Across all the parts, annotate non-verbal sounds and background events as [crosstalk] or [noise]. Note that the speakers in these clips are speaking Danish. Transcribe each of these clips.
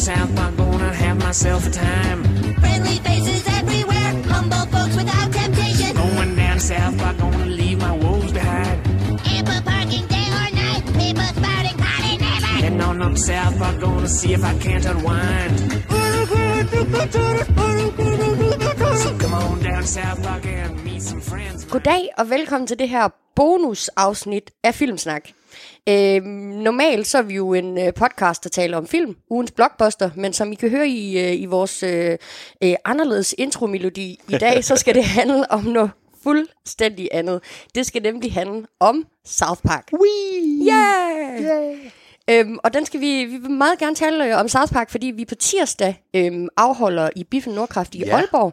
South Park, gonna have myself a time. Friendly faces everywhere, humble folks without temptation. Going down South Park, gonna leave my woes behind. Ample parking day or night, people spouting party never. Heading on up to South Park, gonna see if I can't unwind. So come on down South Park and meet some friends. Goddag og velkommen til det her bonusafsnit af Filmsnak. Øh, normalt så er vi jo en øh, podcast, der taler om film, ugens blockbuster, men som I kan høre i, øh, i vores øh, øh, anderledes intromelodi i dag, så skal det handle om noget fuldstændig andet. Det skal nemlig handle om South Park. Wee! Yeah! yeah. Øhm, og den skal vi, vi vil meget gerne tale øh, om South Park, fordi vi på tirsdag øhm, afholder i Biffen Nordkraft i Ja. ja. Aalborg,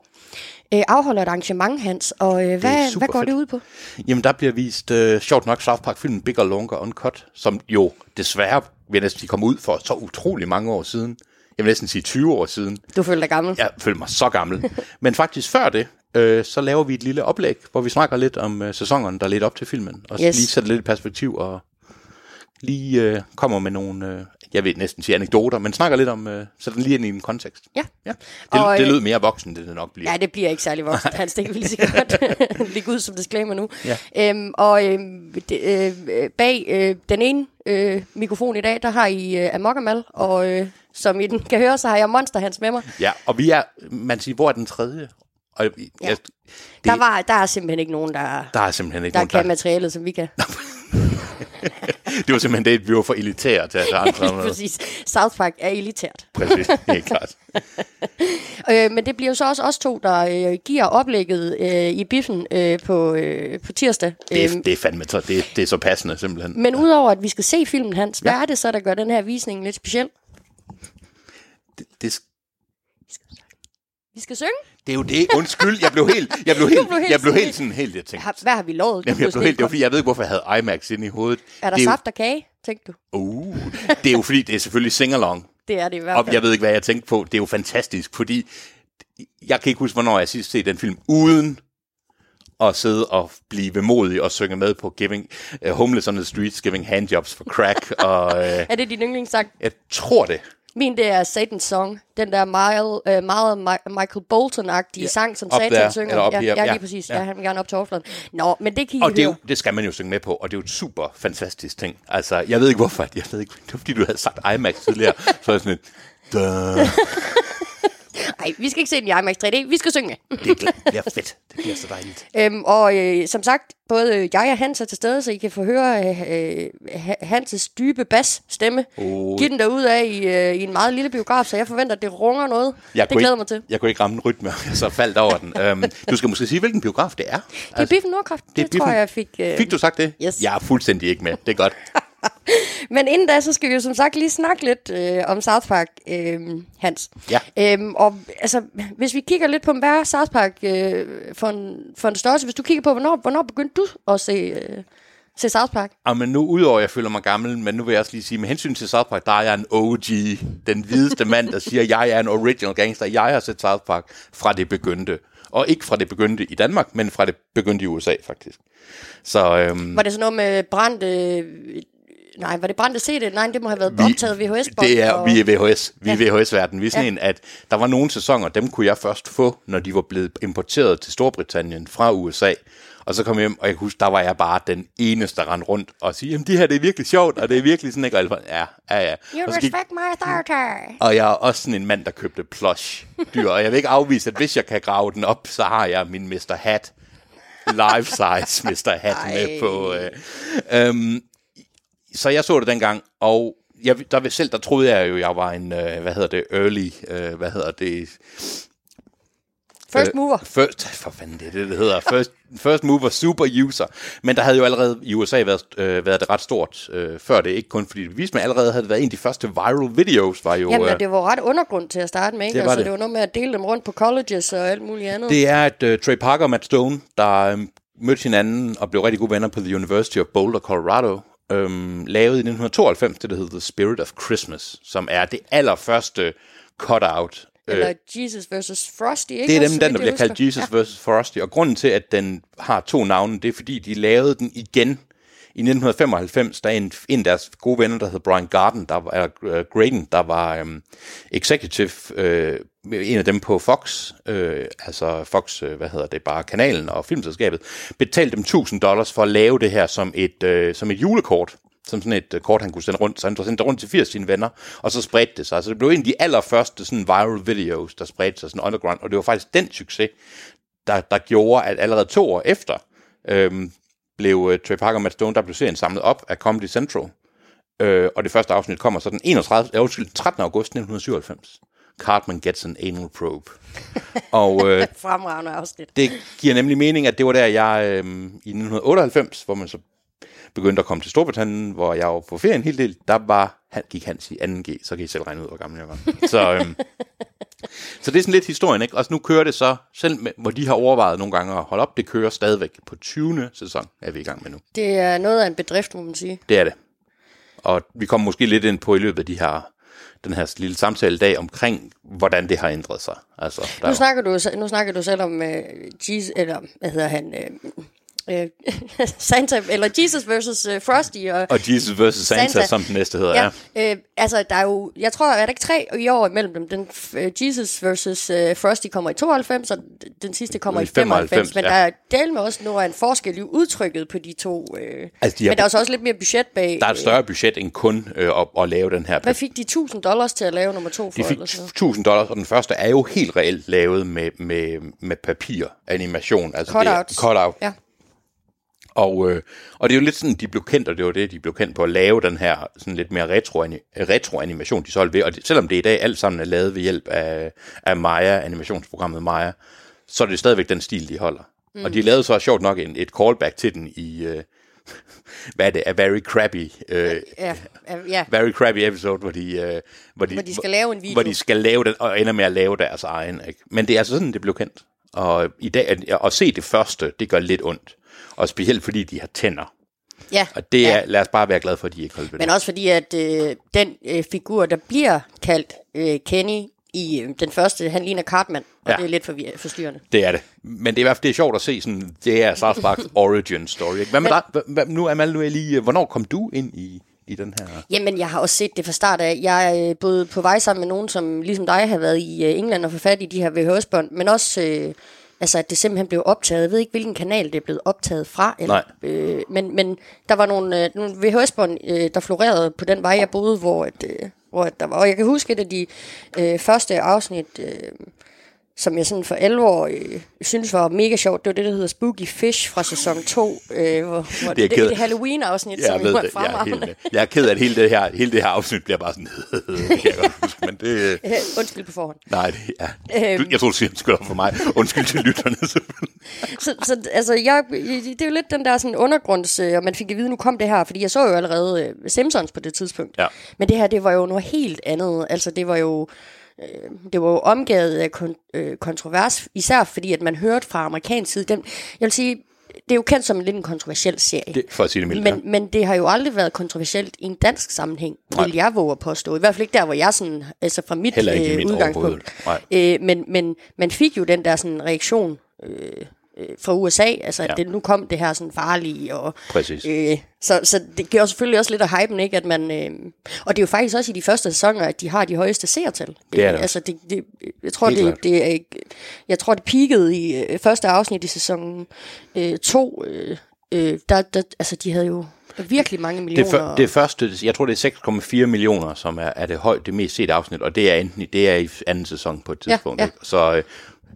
øh, afholder et arrangement, Hans. Og øh, hvad, hvad går fedt. det ud på? Jamen, der bliver vist uh, sjovt nok South Park-filmen Bigger, Longer, Uncut, som jo desværre, vil næsten sige, kom ud for så utrolig mange år siden. Jeg vil næsten sige 20 år siden. Du føler dig gammel? Jeg føler mig så gammel. [laughs] Men faktisk før det, øh, så laver vi et lille oplæg, hvor vi snakker lidt om øh, sæsonerne, der er lidt op til filmen. Og Yes. lige sætter lidt perspektiv og lige øh, kommer med nogle, øh, jeg vil næsten sige anekdoter, men snakker lidt om, øh, den lige ind i en kontekst. Ja. ja. Det, Og, det øh, lød mere voksen, det det nok bliver. Ja, det bliver ikke særlig voksent, Hans. Det kan vi lige så [laughs] godt [laughs] ligge ud som disclaimer nu. Ja. Øhm, og øhm, det, øh, bag øh, den ene øh, mikrofon i dag, der har I øh, Amok Amal, og øh, som I den kan høre, så har jeg Monster Hans med mig. Ja, og vi er, man siger, hvor er den tredje? Og jeg, Ja. jeg, Der, var, der er simpelthen ikke nogen, der, der er simpelthen ikke der nogen, kan materialet, som vi kan. [laughs] Det var simpelthen det, vi var for elitære til at tage andre. [laughs] Præcis. South Park er elitært. Præcis, helt klart. [laughs] Øh, men det bliver jo så også os to, der øh, giver oplægget øh, i biffen øh, på, øh, på tirsdag. Det Øhm, er, det er fandme så, det, det er så passende simpelthen. Men udover at vi skal se filmen, Hans, hvad Ja. er det så, der gør den her visning lidt speciel? Det, det, Vi skal synge? Det er jo det. Undskyld, jeg blev helt, jeg blev [laughs] helt, blev helt jeg blev helt sådan helt, jeg tænkte. Har, hvad har vi lovet? Jamen, jeg blev helt, det var fordi, jeg ved ikke, hvorfor jeg havde IMAX inde i hovedet. Er der det er saft og kage, tænkte du? Jo, uh, det er jo fordi, det er selvfølgelig sing-along. [laughs] Det er det i hvert Og fald. jeg ved ikke, hvad jeg tænkte på. Det er jo fantastisk, fordi jeg kan ikke huske, hvornår jeg sidst set den film uden at sidde og blive vemodig og synge med på giving, uh, Homeless on the Streets, Giving Handjobs for Crack. og [laughs] uh, Er det din yndlingssang? jeg tror det. Min, det er Satan's Song. Den der meget, øh, meget Mi- Michael Bolton-agtige Ja, sang, som Satan there, synger. eller ja, here, ja, lige ja, præcis. ja. Ja. han vil gerne op til overfladen. Nå, men det kan I Og det, er jo, det skal man jo synge med på, og det er jo et super fantastisk ting. Altså, jeg ved ikke hvorfor, jeg ved ikke, det var fordi, du havde sagt IMAX tidligere, så er jeg sådan lidt, Nej, vi skal ikke se den i IMAX 3D. Vi skal synge. det, er, det bliver fedt. Det bliver så dejligt. [laughs] øhm, og øh, som sagt, både jeg og Hans er til stede, så I kan få høre øh, øh, Ha- Hans' dybe bass-stemme. Oh. Giv den derud af i, øh, i en meget lille biograf, så jeg forventer, at det runger noget. Jeg det glæder ikke, mig til. Jeg kunne ikke ramme en rytme, [laughs] så faldt over den. Um, du skal måske sige, hvilken biograf det er. Det er Biffen Nordkraft. Det, det tror jeg, jeg fik... Øh, Fik du sagt det? Yes. Jeg er fuldstændig ikke med. Det er godt. [laughs] [laughs] Men inden da, så skal vi jo som sagt lige snakke lidt øh, om South Park, øh, Hans. Ja. Øhm, og altså, hvis vi kigger lidt på, hvad er South Park øh, for, en, for en størrelse? Hvis du kigger på, hvornår, hvornår begyndte du at se, øh, se South Park? Og men nu, udover at jeg føler mig gammel, men nu vil jeg også lige sige, med hensyn til South Park, der er jeg en OG. Den hvideste mand, der siger, jeg er en original gangster. Jeg har set South Park fra det begyndte. Og ikke fra det begyndte i Danmark, men fra det begyndte i USA, faktisk. Så øhm, Var det sådan noget med brændte... Nej, var det brændte CD? Nej, det må have været vi, optaget VHS-bånd. det er, og, vi er VHS. Vi er VHS-verden. Vi er sådan Ja. en, at der var nogle sæsoner, dem kunne jeg først få, når de var blevet importeret til Storbritannien fra USA. Og så kom jeg hjem, og jeg kan huske, der var jeg bare den eneste, der rendte rundt og sige, jamen det her, det er virkelig sjovt, og det er virkelig sådan, ikke? Og jeg var, ja, ja, ja. You Og gik, respect my authority. og jeg er også sådan en mand, der købte plush dyr, og jeg vil ikke afvise, at hvis jeg kan grave den op, så har jeg min Mr. Hat, life size Mr. Hat med på. Øh, øhm, så jeg så det dengang, og jeg, der, selv der troede jeg jo, jeg var en, øh, hvad hedder det, early, øh, hvad hedder det, First Øh, mover. First, for fanden det det, det hedder. First, first mover super user. Men der havde jo allerede i USA været, øh, været det ret stort øh, før det. Ikke kun fordi det viste, men allerede havde det været en af de første viral videos, var jo... Jamen, øh, det var ret undergrund til at starte med, ikke? Det var altså, det. det var noget med at dele dem rundt på colleges og alt muligt andet. Det er, at uh, Trey Parker og Matt Stone, der um, mødte hinanden og blev rigtig gode venner på The University of Boulder, Colorado, um, lavede i 1992 det, der hedder The Spirit of Christmas, som er det allerførste cutout. Eller øh, Jesus versus Frosty, ikke? det er dem, den, der bliver kaldt. Jesus vs. Frosty, og grunden til, at den har to navne, det er, fordi de lavede den igen i 1995, der er en, en af deres gode venner, der hedder Brian Garden, der var, eller, uh, Graydon, der var um, executive, uh, en af dem på Fox, øh, altså Fox, øh, hvad hedder det, bare kanalen og filmselskabet, betalte dem 1000 dollars for at lave det her som et, øh, som et julekort som sådan et øh, kort, han kunne sende rundt. Så han sendte rundt til 80 sine venner, og så spredte det sig. Så det blev en af de allerførste sådan viral videos, der spredte sig sådan underground, og det var faktisk den succes, der, der gjorde, at allerede to år efter, øhm, blev uh, Trey Parker og Matt Stone, der blev serien samlet op af Comedy Central. Øh, og det første afsnit kommer så den 31, øh, undskyld, 13. august 1997. Cartman gets an anal probe. [laughs] og øh, [laughs] Fremragende afsnit. det giver nemlig mening, at det var der, jeg øh, i 1998, hvor man så begyndte at komme til Storbritannien, hvor jeg var på ferie en hel del, der var, han gik Hans i 2G, så kan I selv regne ud, hvor gammel jeg var. [laughs] Så, øhm, så det er sådan lidt historien, ikke? Og nu kører det så, selv med, hvor de har overvejet nogle gange at holde op, det kører stadigvæk på 20. sæson, er vi i gang med nu. Det er noget af en bedrift, må man sige. Det er det. Og vi kommer måske lidt ind på i løbet af de her, den her lille samtale i dag omkring, hvordan det har ændret sig. Altså, der er Nu snakker du, nu snakker du selv om uh, Jesus, eller hvad hedder han, uh, uh, [laughs] Santa, eller Jesus versus uh, Frosty. Og, og Jesus vs. Santa, Santa. som den næste hedder, ja. ja. Øh, altså, der er jo, jeg tror, er der ikke tre i år imellem dem? Den uh, Jesus versus uh, Frosty kommer i 92, og den sidste kommer i I 95. 95, men ja. der er del med også nu er en forskel i udtrykket på de to. Øh, Altså, de har- men der er så også lidt mere budget bag. Der er et større budget end kun øh, at, at lave den her Hvad fik de 1000 dollars til at lave nummer to for? De fik eller sådan noget? 1000 dollars, og den første er jo helt reelt lavet med, med, med papir animation. Altså Cutouts. Det er, cutout. Ja. Og, øh, og det er jo lidt sådan, de blev kendt, og det var det, de blev kendt på at lave den her sådan lidt mere retro, retro animation, de så holdt ved. Og det, selvom det i dag alt sammen er lavet ved hjælp af, af Maya, animationsprogrammet Maya, så er det stadigvæk den stil, de holder. Mm. Og de lavede så sjovt nok en, et callback til den i, øh, [laughs] hvad er det, A Very Crappy, øh, Ja, ja, ja. Very Crappy episode, hvor de, øh, hvor de, Hvor de skal lave en video. Hvor de skal lave den, og ender med at lave deres egen. Ikke? Men det er altså sådan, det blev kendt. Og i dag, at, at se det første, det gør lidt ondt. Og specielt fordi de har tænder. ja. Og det er, ja. lad os bare være glade for, at de ikke holdt ved Men også fordi, at øh, den øh, figur, der bliver kaldt øh, Kenny i øh, den første, han ligner Cartman, og ja. Det er lidt forvir- forstyrrende. Det er det. Men det er i hvert fald det er sjovt at se sådan, det er South Park's [laughs] origin story. Ikke? Hvad med dig? Hvad, nu, Amal, nu er lige, hvornår kom du ind i, i den her? Jamen, jeg har også set det fra start af. Jeg er øh, både på vej sammen med nogen, som ligesom dig har været i øh, England og få fat i de her VHS-bånd, men også... Øh, Altså, at det simpelthen blev optaget. Jeg ved ikke, hvilken kanal det er blevet optaget fra. Eller, Nej. Øh, men, men der var nogle, øh, nogle VHS-bånd, øh, der florerede på den vej, jeg boede, hvor, at, øh, hvor at der var. Og jeg kan huske, at de øh, første afsnit, øh, som jeg sådan for 11 år øh, synes var mega sjovt, det var det, der hedder Spooky Fish fra sæson 2, øh, hvor, hvor det, er det, det Halloween-afsnit, Jeg som. Jeg helt, fremragende. med. jeg er ked af, at hele det her, hele det her afsnit bliver bare sådan, [laughs] kan jeg huske, men det, Øh, Undskyld på forhånd. nej, det er, du, jeg tror, du siger undskyld for mig. Undskyld til lytterne, selvfølgelig. Så, så altså, jeg, det er jo lidt den der sådan undergrunds, øh, og man fik at vide, nu kom det her, fordi jeg så jo allerede øh, Simpsons på det tidspunkt. Ja. Men det her, det var jo noget helt andet. Altså, det var jo, øh, det var jo omgivet af kon- øh, kontrovers, især fordi, at man hørte fra amerikansk side, den, jeg vil sige, det er jo kendt som en lidt en kontroversiel serie. Det, for at sige det mildt. Men, ja. men det har jo aldrig været kontroversielt i en dansk sammenhæng, Nej. vil jeg våge at påstå. I hvert fald ikke der, hvor jeg sådan, altså fra mit, øh, mit udgangspunkt. Øh, men, men man fik jo den der sådan reaktion øh, øh, fra USA, altså at Ja. det, nu kom det her sådan farlige, og Præcis. Øh, så, så det giver selvfølgelig også lidt af hypen, ikke? At man, øh, og det er jo faktisk også i de første sæsoner, at de har de højeste seertal. Det er det Øh, Altså, det, det, jeg tror, Helt det, klart. det er jeg tror, det peakede i øh, første afsnit i sæson 2. Øh, øh, der, der, altså, de havde jo virkelig mange Det, millioner. for, det første, jeg tror det er 6,4 millioner, som er, er det højt, det mest set afsnit, og det er enten det er i anden sæson på et Ja, tidspunkt. ja. Ikke? Så, øh,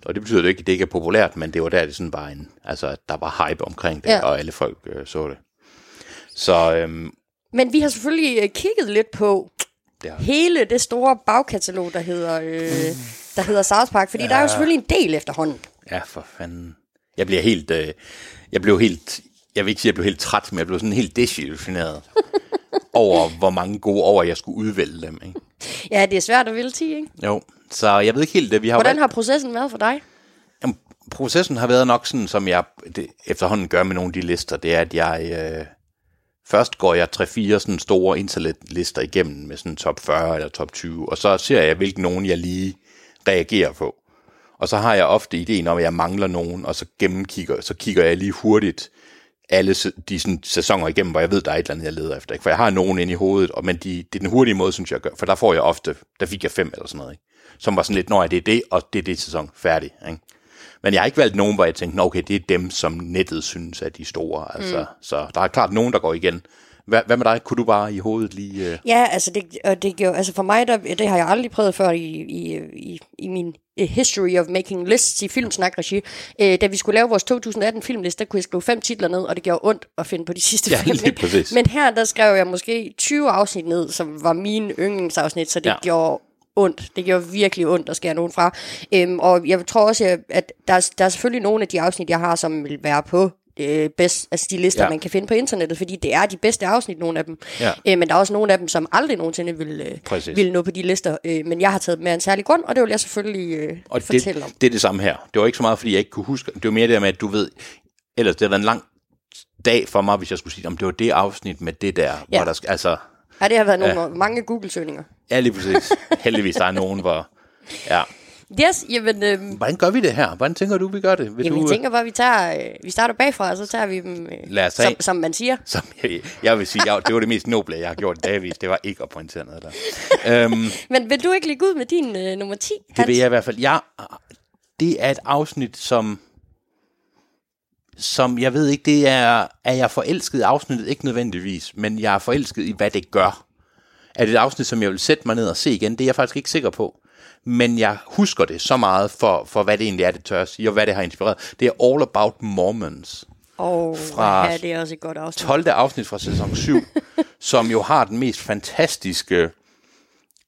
og det betyder jo ikke, at det ikke er populært, men det var der, det sådan var en, altså, der var hype omkring det, Ja. ja. og alle folk øh, så det. Så øhm, Men vi har selvfølgelig øh, kigget lidt på det har, hele det store bagkatalog, der hedder, øh, der hedder South Park, fordi ja. der er jo selvfølgelig en del efterhånden. ja, for fanden. Jeg bliver helt, øh, jeg blev helt, jeg vil ikke sige, at jeg blev helt træt, men jeg blev sådan helt desillusioneret over, hvor mange gode år jeg skulle udvælge dem. Ikke? Ja, det er svært at vælge 10, ikke? Jo, så jeg ved ikke helt det. Vi har Hvordan har processen været for dig? Jamen, processen har været nok sådan, som jeg det, efterhånden gør med nogle af de lister, det er, at jeg øh, først går jeg 3-4 sådan store internetlister igennem med sådan top 40 eller top 20, og så ser jeg, hvilken nogen jeg lige reagerer på. Og så har jeg ofte ideen om, at jeg mangler nogen, og så gennemkigger, så kigger jeg lige hurtigt, alle de sådan, sæsoner igennem, hvor jeg ved, der er et eller andet, jeg leder efter. Ikke? For jeg har nogen inde i hovedet, og, men de, det er den hurtige måde, synes jeg, jeg gør. For der får jeg ofte, der fik jeg fem eller sådan noget. Ikke? Som var sådan lidt, når det er det, og det er det sæson, færdig. Ikke? Men jeg har ikke valgt nogen, hvor jeg tænkte, "Nå, okay, det er dem, som nettet synes er de store. Altså, mm. Så der er klart nogen, der går igen. Hvad, hvad med dig? Kunne du bare i hovedet lige... Øh... Ja, altså det, og det altså for mig, der, det har jeg aldrig prøvet før i, i, i, i min history of making lists i filmsnak-regi. Øh, da vi skulle lave vores 2018 filmliste, der kunne jeg skrive fem titler ned, og det gjorde ondt at finde på de sidste Ja, fem. lige præcis. Men her, der skrev jeg måske 20 afsnit ned, som var mine yndlingsafsnit, så det Ja. gjorde ondt. Det gjorde virkelig ondt at skære nogen fra. Øhm, og jeg tror også, at der, er- der er selvfølgelig nogle af de afsnit, jeg har, som vil være på øh, bedst, altså de lister, Ja. ja. man kan finde på internettet, fordi det er de bedste afsnit, nogle af dem. Ja. Øh, men der er også nogle af dem, som aldrig nogensinde vil, øh, Præcis. vil nå på de lister. Øh, men jeg har taget dem med en særlig grund, og det vil jeg selvfølgelig øh, Og fortælle det, om. det er det samme her. Det var ikke så meget, fordi jeg ikke kunne huske. Det var mere det med, at du ved... Ellers, det har været en lang dag for mig, hvis jeg skulle sige, om det var det afsnit med det der, ja. hvor Ja. der skal, altså, Ja, det har været nogle, mange Google-søgninger. ja, lige præcis. Heldigvis, der er nogen, hvor, [laughs] ja. Yes, jamen, øh, Hvordan gør vi det her? Hvordan tænker du, vi gør det? Vil jamen du, jeg tænker bare, vi, tager, øh, vi starter bagfra, og så tager vi dem, øh, Lad os tage- som, som man siger. Som jeg, jeg vil sige, jeg, det var det mest noble, jeg har gjort dagvis. Det var ikke at pointere noget der. øhm, [laughs] Men vil du ikke lægge ud med din øh, nummer 10, det vil jeg i hvert fald. Jeg, det er et afsnit, som som jeg ved ikke, det er, er jeg forelsket i afsnittet? Ikke nødvendigvis, men jeg er forelsket i, hvad det gør. Er det et afsnit, som jeg vil sætte mig ned og se igen? Det er jeg faktisk ikke sikker på. Men jeg husker det så meget for, for hvad det egentlig er, det tør at sige, og hvad det har inspireret. Det er All About Mormons. Og Fra ja, det er også et godt afsnit. 12. afsnit fra sæson 7, [laughs] som jo har den mest fantastiske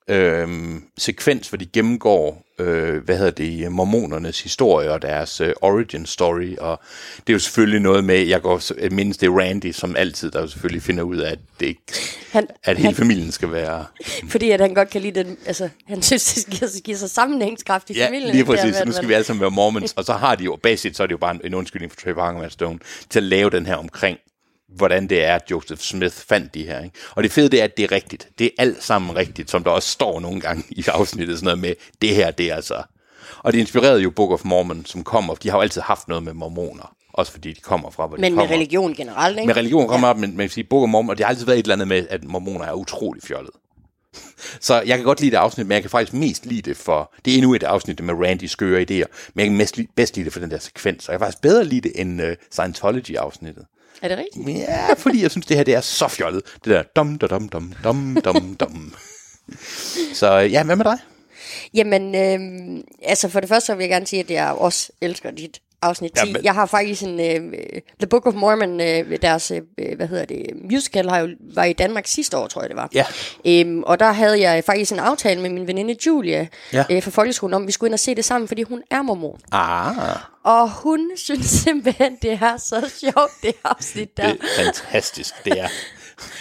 øhm, sekvens, hvor de gennemgår, øh, hvad hedder det, mormonernes historie og deres øh, origin story, og det er jo selvfølgelig noget med, jeg går mindes det er Randy, som altid, der jo selvfølgelig finder ud af, at, det ikke, Han- at hele han- familien skal være... [laughs] Fordi at han godt kan lide den, altså han synes, det giver, giver sig sammenhængskraft i Ja, familien. lige det der præcis, så nu skal vi alle sammen være mormons, og så har de jo, basisk, så er det jo bare en, en undskyldning for og Matt Stone, til at lave den her omkring, hvordan det er, at Joseph Smith fandt de her. Ikke? Og det fede det er, at det er rigtigt. Det er alt sammen rigtigt, som der også står nogle gange i afsnittet, sådan noget med, det her, det er altså... Og det inspirerede jo Book of Mormon, som kommer, de har jo altid haft noget med mormoner, også fordi de kommer fra, hvor de Men med kommer. religion generelt, ikke? Med religion kommer ja. op, men man kan sige, Book of Mormon, og det har altid været et eller andet med, at mormoner er utrolig fjollet. [laughs] Så jeg kan godt lide det afsnit, men jeg kan faktisk mest lide det for... Det er endnu et afsnit med Randy skøre idéer, men jeg kan mest bedst lide det for den der sekvens. Og jeg kan faktisk bedre lide det end uh, Scientology-afsnittet. Er det rigtigt? Ja, fordi jeg synes, det her det er så fjollet. Det der dum, dum, dum, dum, dum, dum, dum. [laughs] Så ja, hvad med dig? Jamen, øh, altså for det første så vil jeg gerne sige, at jeg også elsker dit afsnit 10. Jamen. Jeg har faktisk en, øh, The Book of Mormon, øh, deres, øh, hvad hedder det, musical, har jo, var i Danmark sidste år, tror jeg det var. Ja. Øhm, og der havde jeg faktisk en aftale med min veninde Julia Ja. øh, fra folkeskolen om, at vi skulle ind og se det sammen, fordi hun er mormon. Ah, Og hun [laughs] synes simpelthen, det er så sjovt, det afsnit der. det er fantastisk, det er. [laughs]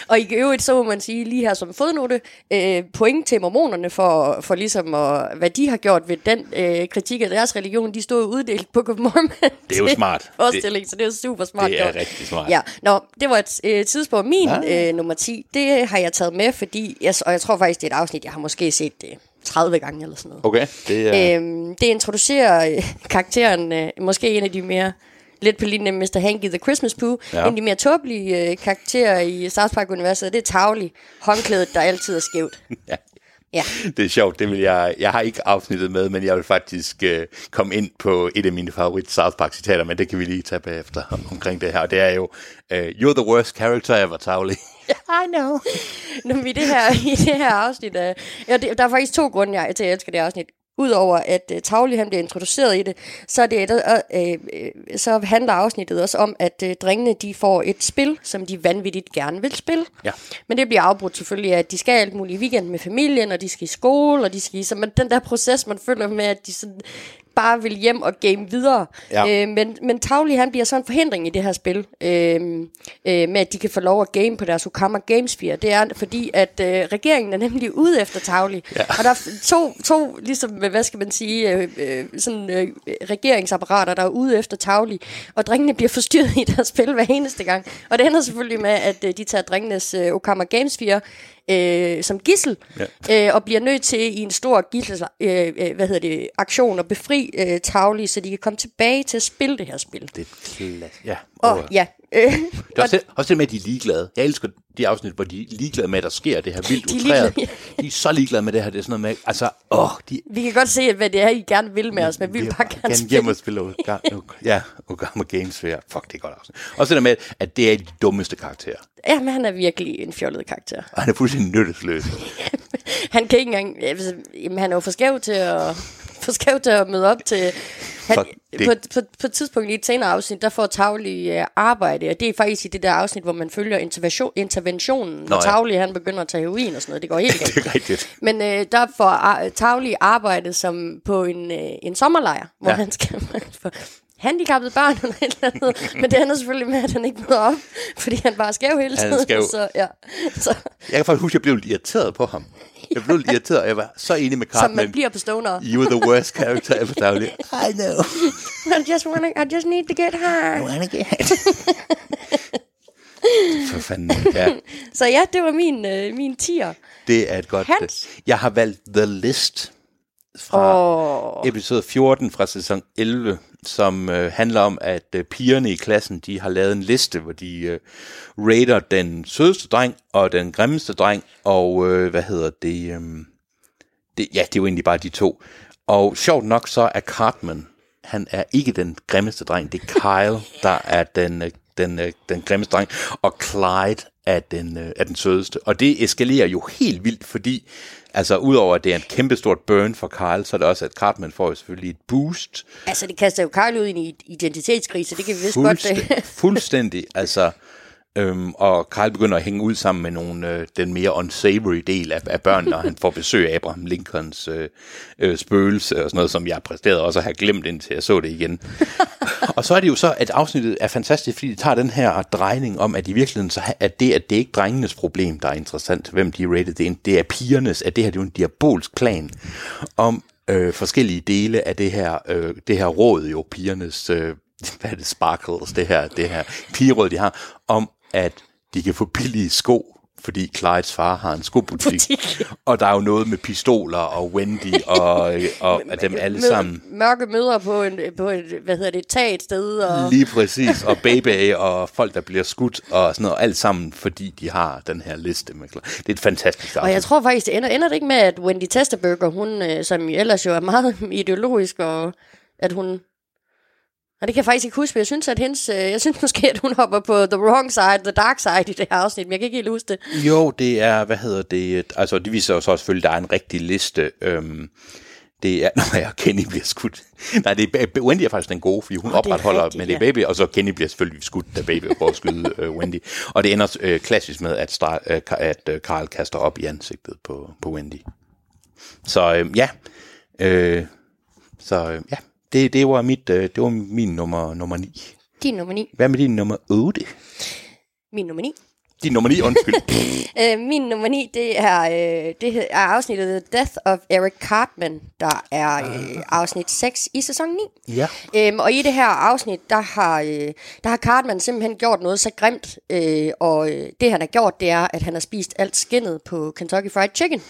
Og i øvrigt, så må man sige, lige her som fodnote, øh, point til mormonerne for, for ligesom, at, hvad de har gjort ved den øh, kritik af deres religion. De stod uddelt of Mormon. Det er jo [laughs] smart. Forestilling, så det er super smart Det er gjort. rigtig smart. Ja, Nå, det var et øh, tidsspur. Min Ja. øh, nummer 10, det har jeg taget med, fordi, jeg, og jeg tror faktisk, det er et afsnit, jeg har måske set det 30 gange eller sådan noget. Okay, det er... Øhm, det introducerer øh, karakteren, øh, måske en af de mere, lidt på linje med Mr. Hanky the Christmas Pooh, Ja. en af de mere tåbelige øh, karakterer i South Park-universet, det er Tavli, håndklædet, der altid er skævt. [laughs] Ja. Ja, Det er sjovt, det vil jeg, jeg har ikke afsnittet med, men jeg vil faktisk øh, komme ind på et af mine favorit South Park citater, men det kan vi lige tage bagefter omkring det her. Og det er jo, øh, you're the worst character ever, Tavli. [laughs] I know. Nu, i, det her, I det her afsnit, øh, ja, det, der er faktisk to grunde jeg, til, at jeg elsker det afsnit. Udover at uh, Tavli han bliver introduceret i det, så, er det, uh, uh, så handler afsnittet også om, at uh, drengene de får et spil, som de vanvittigt gerne vil spille. Ja. Men det bliver afbrudt selvfølgelig af, at de skal alt muligt i weekend med familien, og de skal i skole, og de skal i, så man, den der proces, man føler med, at de sådan bare vil hjem og game videre. Ja. Øh, men, men Tavli, han bliver så en forhindring i det her spil, øh, øh, med at de kan få lov at game på deres Okama Gamesphere. Det er fordi, at øh, regeringen er nemlig ude efter Tavli. Ja. Og der er to, to ligesom, hvad skal man sige, øh, øh, sådan øh, regeringsapparater, der er ude efter Tavli. Og drengene bliver forstyrret i deres spil hver eneste gang. Og det ender selvfølgelig med, at øh, de tager drengenes øh, Okama Gamesphere øh, som gissel, ja. øh, og bliver nødt til i en stor gissel, øh, øh, hvad hedder det, aktion at befri øh, Tavli, så de kan komme tilbage til at spille det her spil. Det er klasse. Ja. Og ja, Øh, Det er også, det, også det med, at de er ligeglade. Jeg elsker de afsnit, hvor de er ligeglade med, at der sker det her vildt [laughs] De utræret. De er så ligeglade med det her. Det er sådan noget med, altså, åh, de vi kan godt se, hvad det er, I gerne vil med os, men vi vil bare gerne gerne spille. og spille ja, Ogama Games. Ja. Fuck, det er godt afsnit. Også det der med, at det er de dummeste karakterer. Ja, men han er virkelig en fjollet karakter. Og han er fuldstændig nyttesløs. [laughs] Han kan ikke engang... altså, Jamen, han er jo for skæv til at, for skæv til at møde op til... Han, på, på, på et tidspunkt i et senere afsnit, der får Tavli uh, arbejde, og det er faktisk i det der afsnit, hvor man følger intervention, interventionen, når ja. Tavli han begynder at tage heroin og sådan noget. Det går helt galt. [laughs] det er rigtigt. Men øh, der får Ar- Tavli arbejde som på en, øh, en sommerlejr, hvor Ja. han skal [laughs] handicappede børn eller et eller andet. Men det ender selvfølgelig med, at han ikke møder op, fordi han bare skæv hele Han tiden. skæv. [laughs] Så, ja. så, Jeg kan faktisk huske, at jeg blev irriteret på ham. Jeg blev lidt irriteret, og jeg var så enig med som man Cartman. bliver på stoner. You are the worst character ever, Daglig. I know. [laughs] I just, wanna, I just need to get high. Wanna get. [laughs] For fanden, ja. Så ja, det var min, øh, min tier. Det er et godt... Hans? Jeg har valgt The List fra Åh. episode 14 fra sæson 11, som øh, handler om, at øh, pigerne i klassen, de har lavet en liste, hvor de øh, rater den sødeste dreng og den grimmeste dreng, og øh, hvad hedder det, øh, det? Ja, det er jo egentlig bare de to. Og sjovt nok så er Cartman, han er ikke den grimmeste dreng, det er Kyle, der er den, øh, den, øh, den grimmeste dreng, og Clyde er den, øh, er den sødeste. Og det eskalerer jo helt vildt, fordi altså udover at det er en kæmpestort burn for Kyle, så er det også, at Cartman får jo selvfølgelig et boost. Altså, det kaster jo Kyle ud i en identitetskrise, det kan vi vist godt... Fuldstændig, Øh, [laughs] fuldstændig altså... Øhm, og Kyle begynder at hænge ud sammen med nogle, øh, den mere unsavory del af, af børnene, og han får besøg af Abraham Lincolns øh, øh, spøgelse og sådan noget, som jeg præsterede også at have glemt, indtil jeg så det igen. [laughs] og så er det jo så, at afsnittet er fantastisk, fordi det tager den her drejning om, at i virkeligheden, så at det, at det er ikke drengenes problem, der er interessant, hvem de er rated, det er, det er pigernes, at det her det er jo en diabolsk plan om øh, forskellige dele af det her, øh, det her råd, jo pigernes, øh, [laughs] hvad er det, sparkles, det her, det her pigeråd, de har, om at de kan få billige sko, fordi Clydes far har en skobutik. Butik. og der er jo noget med pistoler og Wendy og, [laughs] og og dem alle sammen. Mørke møder på, en, på et, hvad hedder det, et tag et sted, og Lige præcis, og baby og folk, der bliver skudt og sådan noget, alt sammen, fordi de har den her liste. Med det er et fantastisk Og jeg afsnit. tror faktisk, det ender, ender det ikke med, at Wendy Testerberger, hun, øh, som ellers jo er meget [laughs] ideologisk, og at hun... Og det kan jeg faktisk ikke huske, men jeg synes, at hendes, øh, jeg synes [laughs] måske, at hun hopper på the wrong side, the dark side i det her afsnit, men jeg kan ikke helt huske det. Jo, det er, hvad hedder det, altså det viser jo så selvfølgelig, at der er en rigtig liste. Øhm, det er, [laughs] når jeg Kenny bliver skudt. Nej, det er, Wendy er faktisk den gode, fordi hun er opretholder, rigtigt, men det er ja. baby, og så Kenny bliver selvfølgelig skudt, da baby prøver at skyde øh, Wendy. Og det ender øh, klassisk med, at, Star, øh, at øh, Carl kaster op i ansigtet på, på Wendy. Så øh, ja, øh, så øh, ja, det, det var mit, øh, det var min nummer, nummer 9. Din nummer 9. Hvad med din nummer 8? Min nummer 9. Din nummer 9, undskyld. [laughs] Øh, min nummer 9, det er, øh, det er afsnittet The Death of Eric Cartman, der er øh, afsnit 6 i sæson 9. ja. Øhm, og i det her afsnit, der har, øh, der har Cartman simpelthen gjort noget så grimt, øh, og øh, det han har gjort, det er, at han har spist alt skinnet på Kentucky Fried Chicken.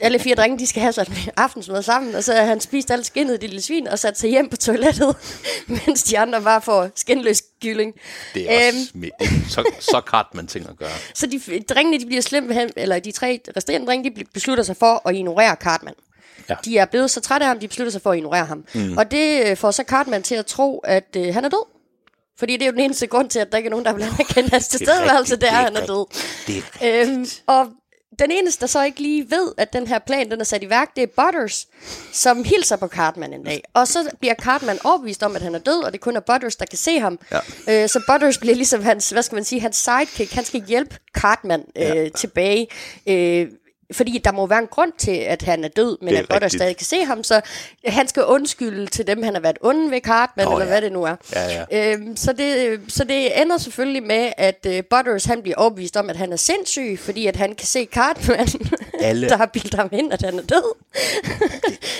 Alle fire drenge, de skal have sådan en aftensmad sammen, og så har han spist alt skinnet, det lille svin, og sat sig hjem på toilettet, [laughs] mens de andre bare får skinløs kylling. Det er Øhm, også det er så, så kart man ting at gøre. så de drengene, de bliver slemt hen, eller de tre resterende drenge, de beslutter sig for at ignorere Cartman. Ja. De er blevet så trætte af ham, de beslutter sig for at ignorere ham. Mm. Og det øh, får så Cartman til at tro, at øh, han er død. Fordi det er jo den eneste grund til, at der ikke er nogen, der vil anerkende hans tilstedeværelse, er, det er at han er død. Det er Øhm, og den eneste, der så ikke lige ved, at den her plan, den er sat i værk, det er Butters, som hilser på Cartman en dag. Og så bliver Cartman overbevist om, at han er død, og det kun er Butters, der kan se ham. Ja. Øh, så Butters bliver ligesom hans, hvad skal man sige, hans sidekick. Han skal hjælpe Cartman øh, ja. tilbage. Øh, fordi der må være en grund til, at han er død, men Det er at rigtigt. stadig kan se ham, så han skal undskylde til dem, han har været onde ved Cartman, Nå, eller ja. hvad det nu er. Ja, ja. Øhm, så, det, så det ender selvfølgelig med, at uh, Butters han bliver overbevist om, at han er sindssyg, fordi at han kan se Cartman, [laughs] Alle- der har bildt ham ind, at han er død.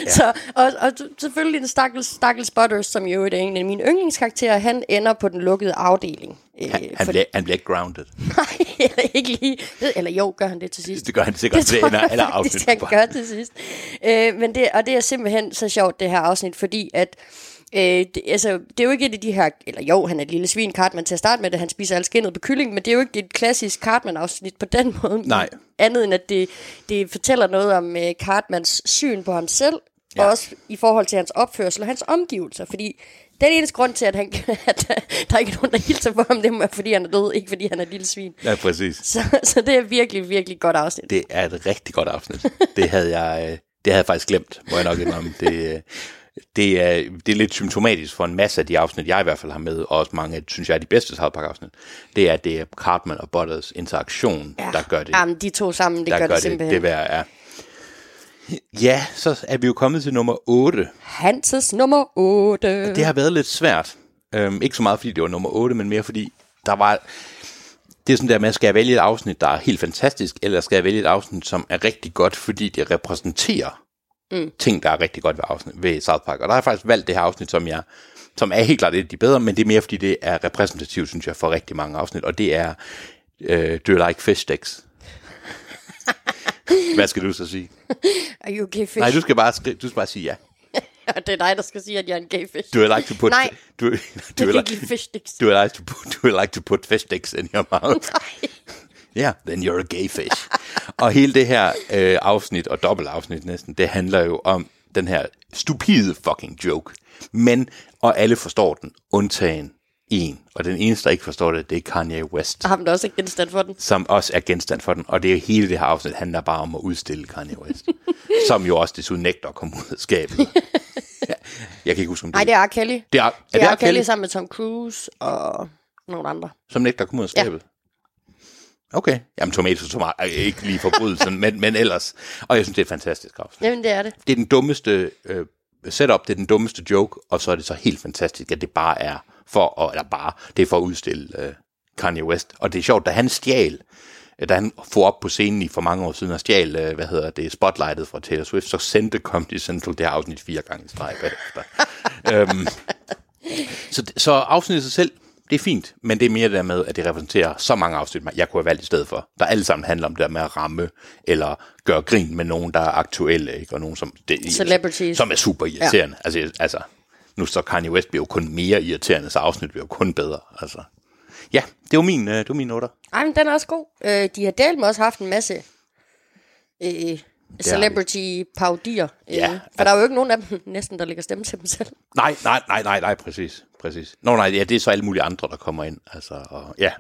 ja. [laughs] så, og, og selvfølgelig den stakkels, stakkels Butters, som jo er en af mine yndlingskarakterer, han ender på den lukkede afdeling. Øh, Han, han, for- bliver, han bliver ikke grounded. [laughs] Nej, ikke lige. Eller jo, gør han det til sidst. Det gør han sikkert. Det, det alle faktisk, afsnit. han gør til sidst. Øh, men det, og det er simpelthen så sjovt, det her afsnit, fordi at Øh, det, altså, det er jo ikke et af de her... Eller jo, han er et lille svin, Cartman, til at starte med, da han spiser alt skinnet på kylling, men det er jo ikke et klassisk Cartman-afsnit på den [laughs] måde. Nej. Andet end, at det, det fortæller noget om øh, Cartmans syn på ham selv, ja. og også i forhold til hans opførsel og hans omgivelser, fordi den eneste grund til, at, han, [laughs] at der ikke er nogen, der hilser på ham, det er, fordi han er død, ikke fordi han er et lille svin. Ja, præcis. Så, så det er virkelig, virkelig godt afsnit. Det er et rigtig godt afsnit. Det havde jeg, øh, det havde jeg faktisk glemt, må jeg nok indrømme. Det, øh, det, er, det er lidt symptomatisk for en masse af de afsnit, jeg i hvert fald har med, og også mange af, synes jeg, er de bedste South Park-afsnit. Det er, det er Cartman og Butters interaktion, ja. der gør det. Jamen, de to sammen, det gør, gør det det, simpelthen. det værd, ja. Ja, så er vi jo kommet til nummer 8. Hanses nummer 8. Det har været lidt svært. Øhm, ikke så meget, fordi det var nummer 8, men mere fordi, der var... Det er sådan der med, skal jeg vælge et afsnit, der er helt fantastisk, eller skal jeg vælge et afsnit, som er rigtig godt, fordi det repræsenterer mm. ting, der er rigtig godt ved, afsnit, ved South Park. Og der har jeg faktisk valgt det her afsnit, som jeg som er helt klart et af de bedre, men det er mere, fordi det er repræsentativt, synes jeg, for rigtig mange afsnit. Og det er øh, Do You Like Fish Sticks? [laughs] [laughs] Hvad skal du så sige? Are you gay fish? Nej, du skal bare, skri- du skal bare sige ja. [laughs] det er dig, der skal sige, at jeg er en gay fish. Do you like to put... Nej. Do, do, jeg kan ikke like, lide fish sticks. do you like to put, do you like to put fish sticks in your mouth? [laughs] Nej. Yeah, then you're a gay fish. og hele det her øh, afsnit, og dobbelt afsnit næsten, det handler jo om den her stupide fucking joke. Men, og alle forstår den, undtagen en. Og den eneste, der ikke forstår det, det er Kanye West, Ham der også er genstand for den. som også er genstand for den. Og det er hele det her afsnit handler bare om at udstille Kanye West. [laughs] som jo også desuden nægter at komme ud af skabet. Ja, [laughs] Jeg kan ikke huske, om det, Nej, det er R. Kelly. det er, er, Det er R. R. Kelly sammen med Tom Cruise og nogle andre. som nægter at komme ud af skabet. Okay. Jamen, tomato tomat er ikke lige forbrydelsen, men, men ellers. Og jeg synes, det er et fantastisk afsnit. Jamen, det er det. Det er den dummeste øh, setup, det er den dummeste joke, og så er det så helt fantastisk, at det bare er for, at, eller bare, det er for at udstille øh, Kanye West. Og det er sjovt, da han stjal, øh, da han får op på scenen i for mange år siden og stjal, øh, hvad hedder det, spotlightet fra Taylor Swift, så sendte Comedy Central det her afsnit fire gange i streg bagefter. [laughs] øhm, så, så afsnittet sig selv, det er fint, men det er mere det der med, at det repræsenterer så mange afsnit, jeg kunne have valgt i stedet for. Der alle sammen handler om det der med at ramme, eller gøre grin med nogen, der er aktuelle, ikke? og nogen, som, det, Celebrities. som er super irriterende. Ja. Altså, altså, nu så Kanye West bliver jo kun mere irriterende, så afsnit bliver jo kun bedre. Altså. Ja, det var min, øh, det var min noter. Ej, men den er også god. Øh, de har delt med også haft en masse øh, celebrity-paudier. Ja, Øh, for der er jo ikke nogen af dem [laughs] næsten, der lægger stemme til dem selv. Nej, nej, nej, nej, nej, præcis. præcis. Nå, nej, ja, det er så alle mulige andre, der kommer ind. Altså, og, ja.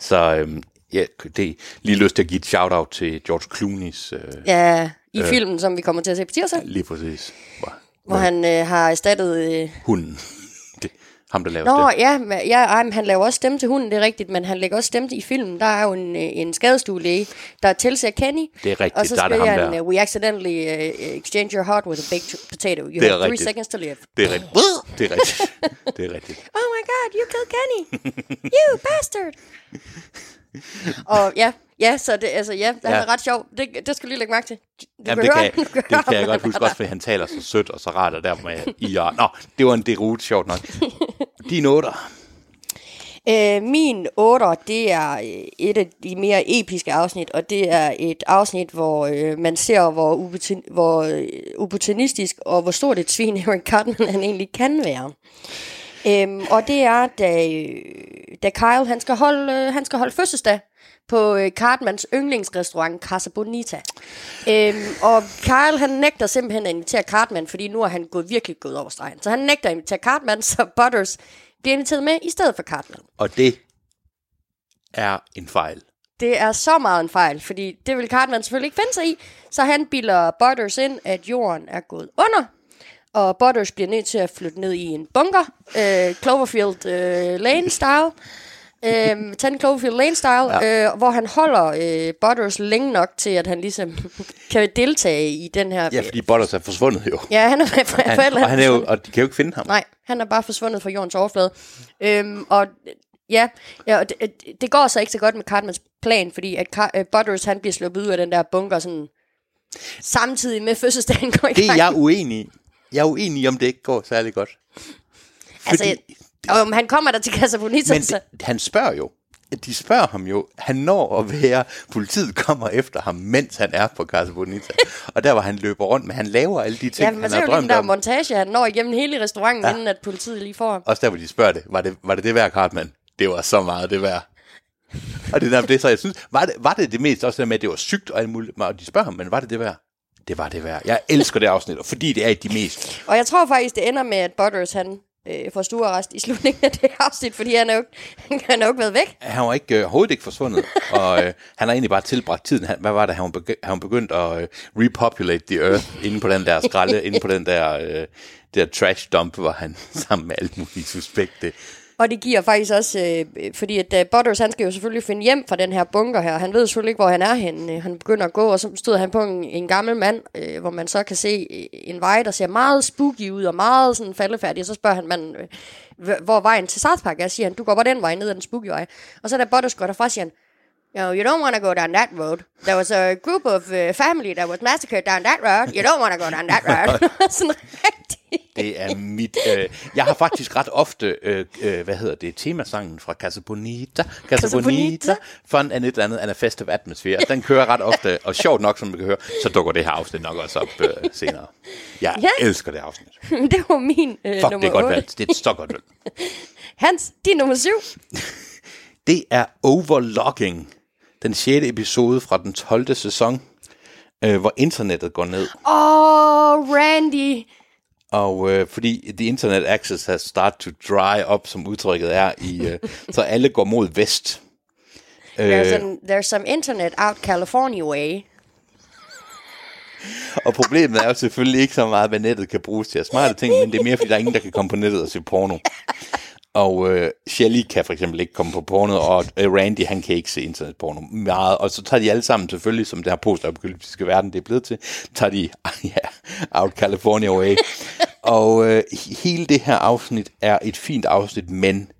Så øhm, ja, det er lige lyst til at give et shout-out til George Clooney's, øh, Ja, i øh. filmen, som vi kommer til at se på tirsdag, lige præcis, hvor, hvor han øh, har erstattet... Øh, hunden. [laughs] det, ham, der laver Nå, det. ja, ja ej, men han laver også stemme til hunden, det er rigtigt, men han lægger også stemme til i filmen. Der er jo en, øh, en skadestuelæge, der tilser Kenny. Det er rigtigt, Og så der er det ham han, der. uh, we accidentally uh, exchange your heart with a baked potato. You Det have three rigtigt. seconds to live. Det er rigtigt. Det er rigtigt. Det er rigtigt. [laughs] Oh my god, you killed Kenny! you bastard! og ja, ja, så det, altså, ja, han Ja. er ret sjov. Det, det skal du lige lægge mærke til. Du Jamen, det, kan, høre, jeg- du det høre kan jeg godt han huske, også fordi han taler så sødt og så rart, og der med i og... Nå, det var en derut, sjovt nok. [laughs] De noter. Øh, min 8, det er øh, et af de mere episke afsnit, og det er et afsnit, hvor øh, man ser, hvor, opportun- hvor øh, opportunistisk og hvor stort et svin [laughs] Eric Cartman han egentlig kan være. Øhm, og det er, da, øh, da Kyle han skal, holde, øh, han skal holde fødselsdag på øh, Cartmans yndlingsrestaurant Casa Bonita. Øhm, og Kyle han nægter simpelthen at invitere Cartman, fordi nu er han gået virkelig gået over stregen. Så han nægter at invitere Cartman, så Butters bliver inviteret med i stedet for Cartman. Og det er en fejl. Det er så meget en fejl, fordi det vil Cartman selvfølgelig ikke finde sig i. Så han bilder Butters ind, at jorden er gået under. Og Butters bliver nødt til at flytte ned i en bunker. Øh, Cloverfield øh, Lane style. [laughs] Øh, 10 Cloverfield Lane style. Ja. Øh, hvor han holder øh, Butters længe nok til, at han ligesom [laughs] kan deltage i den her... Ja, fordi Butters er forsvundet jo. ja han er for, Han, og, han er jo, og de kan jo ikke finde ham. Nej, han er bare forsvundet fra jordens overflade. Øhm, og ja, ja og det, det går så ikke så godt med Cartmans plan, fordi at Car- uh, Butters han bliver sluppet ud af den der bunker sådan samtidig med fødselsdagen går i Det er gang. jeg uenig i. Jeg er uenig i, om det ikke går særlig godt. Fordi, Altså, og om han kommer der til Casa Bonita, men så... det, han spørger jo. de spørger ham jo, han når at være, politiet kommer efter ham, mens han er på Casa Bonita. [laughs] Og der var han løber rundt, men han laver alle de ting, Ja, han har lige den drømt der om. montage, han når igennem hele restauranten, ja. inden at politiet lige får ham. Også der, hvor de spørger det, var det var det, det værd, Cartman? Det var så meget det værd. Og det er det, så jeg synes, var det, var det det mest også det med, at det var sygt og muligt, og de spørger ham, men var det det værd? Det var det værd. Jeg elsker det afsnit, fordi det er de mest Og jeg tror faktisk, det ender med, at Butters, han øh, får stuerrest i slutningen af det afsnit, fordi han er jo, han jo ikke været væk. han var ikke, øh, overhovedet ikke forsvundet, [laughs] og øh, han har egentlig bare tilbragt tiden. Han, hvad var det, han var, begy- han var begyndt at øh, repopulate the earth inde på den der skralde, inde på den der, øh, der trash dump, hvor han [laughs] sammen med alt muligt suspekte. Og det giver faktisk også, øh, fordi at uh, Butters, han skal jo selvfølgelig finde hjem fra den her bunker her. Han ved selvfølgelig ikke, hvor han er henne. Han begynder at gå, og så støder han på en, en gammel mand, øh, hvor man så kan se øh, en vej, der ser meget spooky ud, og meget sådan faldefærdig. Og så spørger han manden, øh, hvor- hvor vejen til South Park er, siger han, du går bare den vej ned ad den spooky vej. Og så da Butters går derfra, siger han, No, you don't want to go down that road. There was a group of uh, family that was massacred down that road. You don't want to go down that road. [laughs] [laughs] sådan rigtig. [laughs] Det er mit... Øh, jeg har faktisk ret ofte, øh, øh, hvad hedder det, temasangen fra Casa Bonita, Casa, Casa Bonita, Bonita. Fun and et eller andet, and a festive atmosphere. Den kører ret ofte, og sjovt nok, som du kan høre, så dukker det her afsnit nok også op øh, senere. Jeg Ja. elsker det afsnit. [laughs] det var min øh, Fuck, nummer det er godt 8. valgt. Det er så godt valgt. [laughs] Hans, din nummer 7. Det er Overlogging, den 6. episode fra den 12. sæson, øh, hvor internettet går ned. Åh, oh, Randy. Og øh, fordi the internet access has started to dry up, som udtrykket er, i, øh, [laughs] så alle går mod vest. There's, Øh, an, there's some internet out California way. og problemet er jo selvfølgelig ikke så meget, hvad nettet kan bruges til af smarte ting, men det er mere, fordi der er ingen, der kan komme på nettet og se porno. [laughs] Og øh, Shelly kan for eksempel ikke komme på porno, og øh, Randy, han kan ikke se internetporno meget. Og så tager de alle sammen selvfølgelig, som det her postapokalyptiske verden, det er blevet til, tager de [laughs] ja, Out California Way. og øh, hele det her afsnit er et fint afsnit, men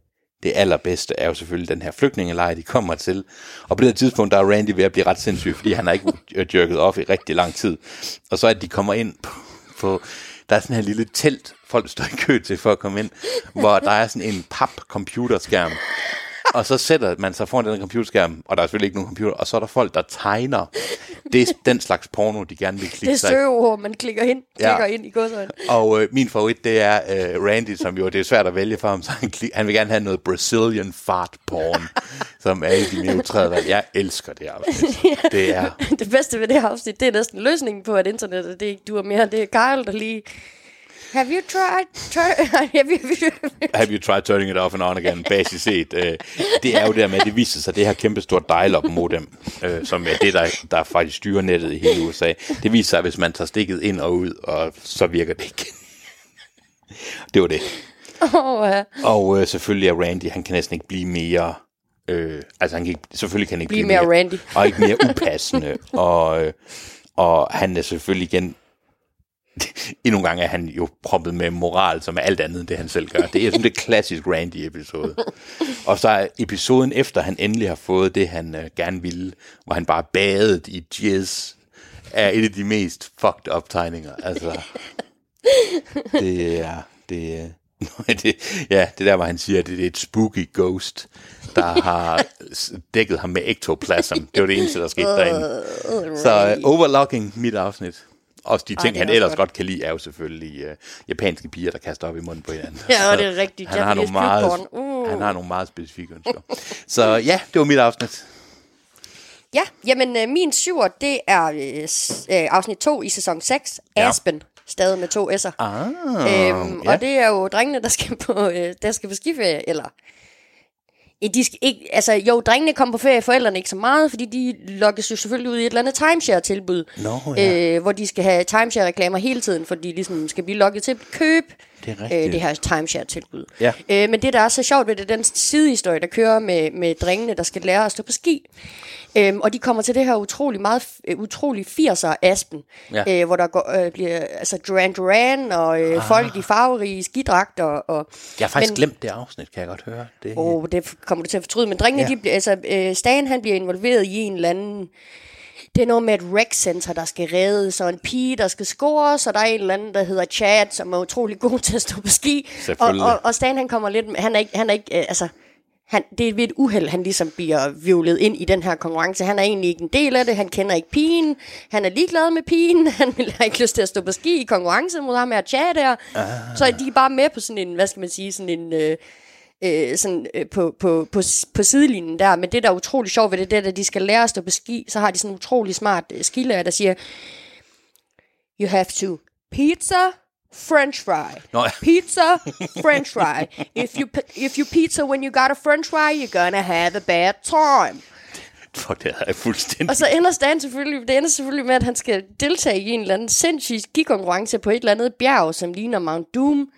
det allerbedste er jo selvfølgelig den her flygtningelejr, de kommer til. Og på det her tidspunkt, der er Randy ved at blive ret sindssyg, fordi han har ikke [laughs] jerket off i rigtig lang tid. Og så at de kommer ind på, på der er sådan her lille telt, folk står i kø til for at komme ind, hvor der er sådan en pap-computerskærm. Og så sætter man sig foran den computerskærm, og der er selvfølgelig ikke nogen computer, og så er der folk, der tegner. Det er den slags porno, de gerne vil Det klikke er sig i. søgeord, man klikker ind, Ja. klikker ind i godsøjne. Og øh, min favorit, det er øh, Randy, som jo, det er svært at vælge for ham, så han, klik, han vil gerne have noget Brazilian fart porn, som er alle de mere utræde valg. Jeg elsker det afsnit. [laughs] Det er, Det bedste ved det her afsnit, det er næsten løsningen på, at internettet det ikke duer mere. Det er Kyle, der lige... Have you tried... Try, [laughs] have you, have you tried turning it off and on again, basis set. Øh, det er jo der med, at det viser sig, det her kæmpe stort dial-up modem, øh, som er det, der, der faktisk styrer nettet i hele USA. Det viser sig, at hvis man tager stikket ind og ud, og så virker det ikke. [laughs] det var det. oh, ja. Og øh, selvfølgelig er Randy, han kan næsten ikke blive mere... Øh, altså, han kan ikke, selvfølgelig kan han ikke Blive blive, mere Randy. Og ikke mere upassende. og, øh, og han er selvfølgelig igen... [laughs] Endnu en gang er han jo proppet med moral, som er alt andet end det, han selv gør. Det er sådan det klassisk Randy-episode. Og så er episoden efter, han endelig har fået det, han øh, gerne ville, hvor han bare badet i jizz, er et af de mest fucked up tegninger. Altså, [laughs] det er... Det, er- [laughs] det, ja, det der, hvor han siger, at det er et spooky ghost, der har dækket ham med ektoplasm. Det var det eneste, der skete derinde. Så uh, overlocking, mit afsnit. Også de ting, er han ellers godt. godt kan lide, er jo selvfølgelig uh, japanske piger, der kaster op i munden på hinanden. Ja, og det er rigtigt. Han har, nogle meget. Uh. han har nogle meget specifikke ønsker. Så ja, det var mit afsnit. Ja, jamen øh, min syver, det er øh, øh, afsnit 2 i sæson 6. Ja. Aspen. Stadig med to s'er. Ah, Øhm, ja. Og det er jo drengene, der skal på, øh, der skal på skiferie, eller... De skal ikke, altså jo, drengene kommer på ferie, forældrene ikke så meget, fordi de lokkes jo selvfølgelig ud i et eller andet timeshare-tilbud, Nå, ja. øh, hvor de skal have timeshare-reklamer hele tiden, for de ligesom skal blive lokket til at købe Det er rigtigt. øh, det her timeshare-tilbud. Ja. Øh, men det, der er så sjovt ved det, den sidehistorie, der kører med, med drengene, der skal lære at stå på ski. Øhm, og de kommer til det her utrolig meget, øh, utrolig 80'er Aspen, Ja. øh, hvor der går, øh, bliver altså Duran Duran og øh, ah. folk i farverige skidragter. Og, Jeg har faktisk men- glemt det afsnit, kan jeg godt høre. Det, Oh, det kommer du til at fortryde. Men drengene, Ja. de bliver, altså, øh, Stan han bliver involveret i en eller anden... Det er noget med et rec center, der skal reddes, og en pige, der skal scores, og der er en eller anden, der hedder Chad, som er utrolig god [laughs] til at stå på ski. Og, og, og Stan, han kommer lidt... Han er ikke... Han er ikke øh, altså, han, det er ved et uheld, han ligesom bliver vivlet ind i den her konkurrence. Han er egentlig ikke en del af det, han kender ikke pigen, han er ligeglad med pigen, [laughs] han vil have ikke lyst til at stå på ski i konkurrence mod ham med at chat der. Ah. Så er de bare med på sådan en, hvad skal man sige, sådan en... Øh, øh, sådan, øh, på, på, på, på sidelinjen der. Men det, der er utrolig sjovt ved det, det er, at de skal lære at stå på ski, så har de sådan en utrolig smart øh, skilærer, der siger, you have to pizza, french fry. Nå, ja. Pizza, [laughs] french fry. If you, if you pizza when you got a french fry, you're gonna have a bad time. Fuck, det er fuldstændig... Og så ender Stan selvfølgelig, det ender selvfølgelig med, at han skal deltage i en eller anden sindssyg skikonkurrence på et eller andet bjerg, som ligner Mount Doom.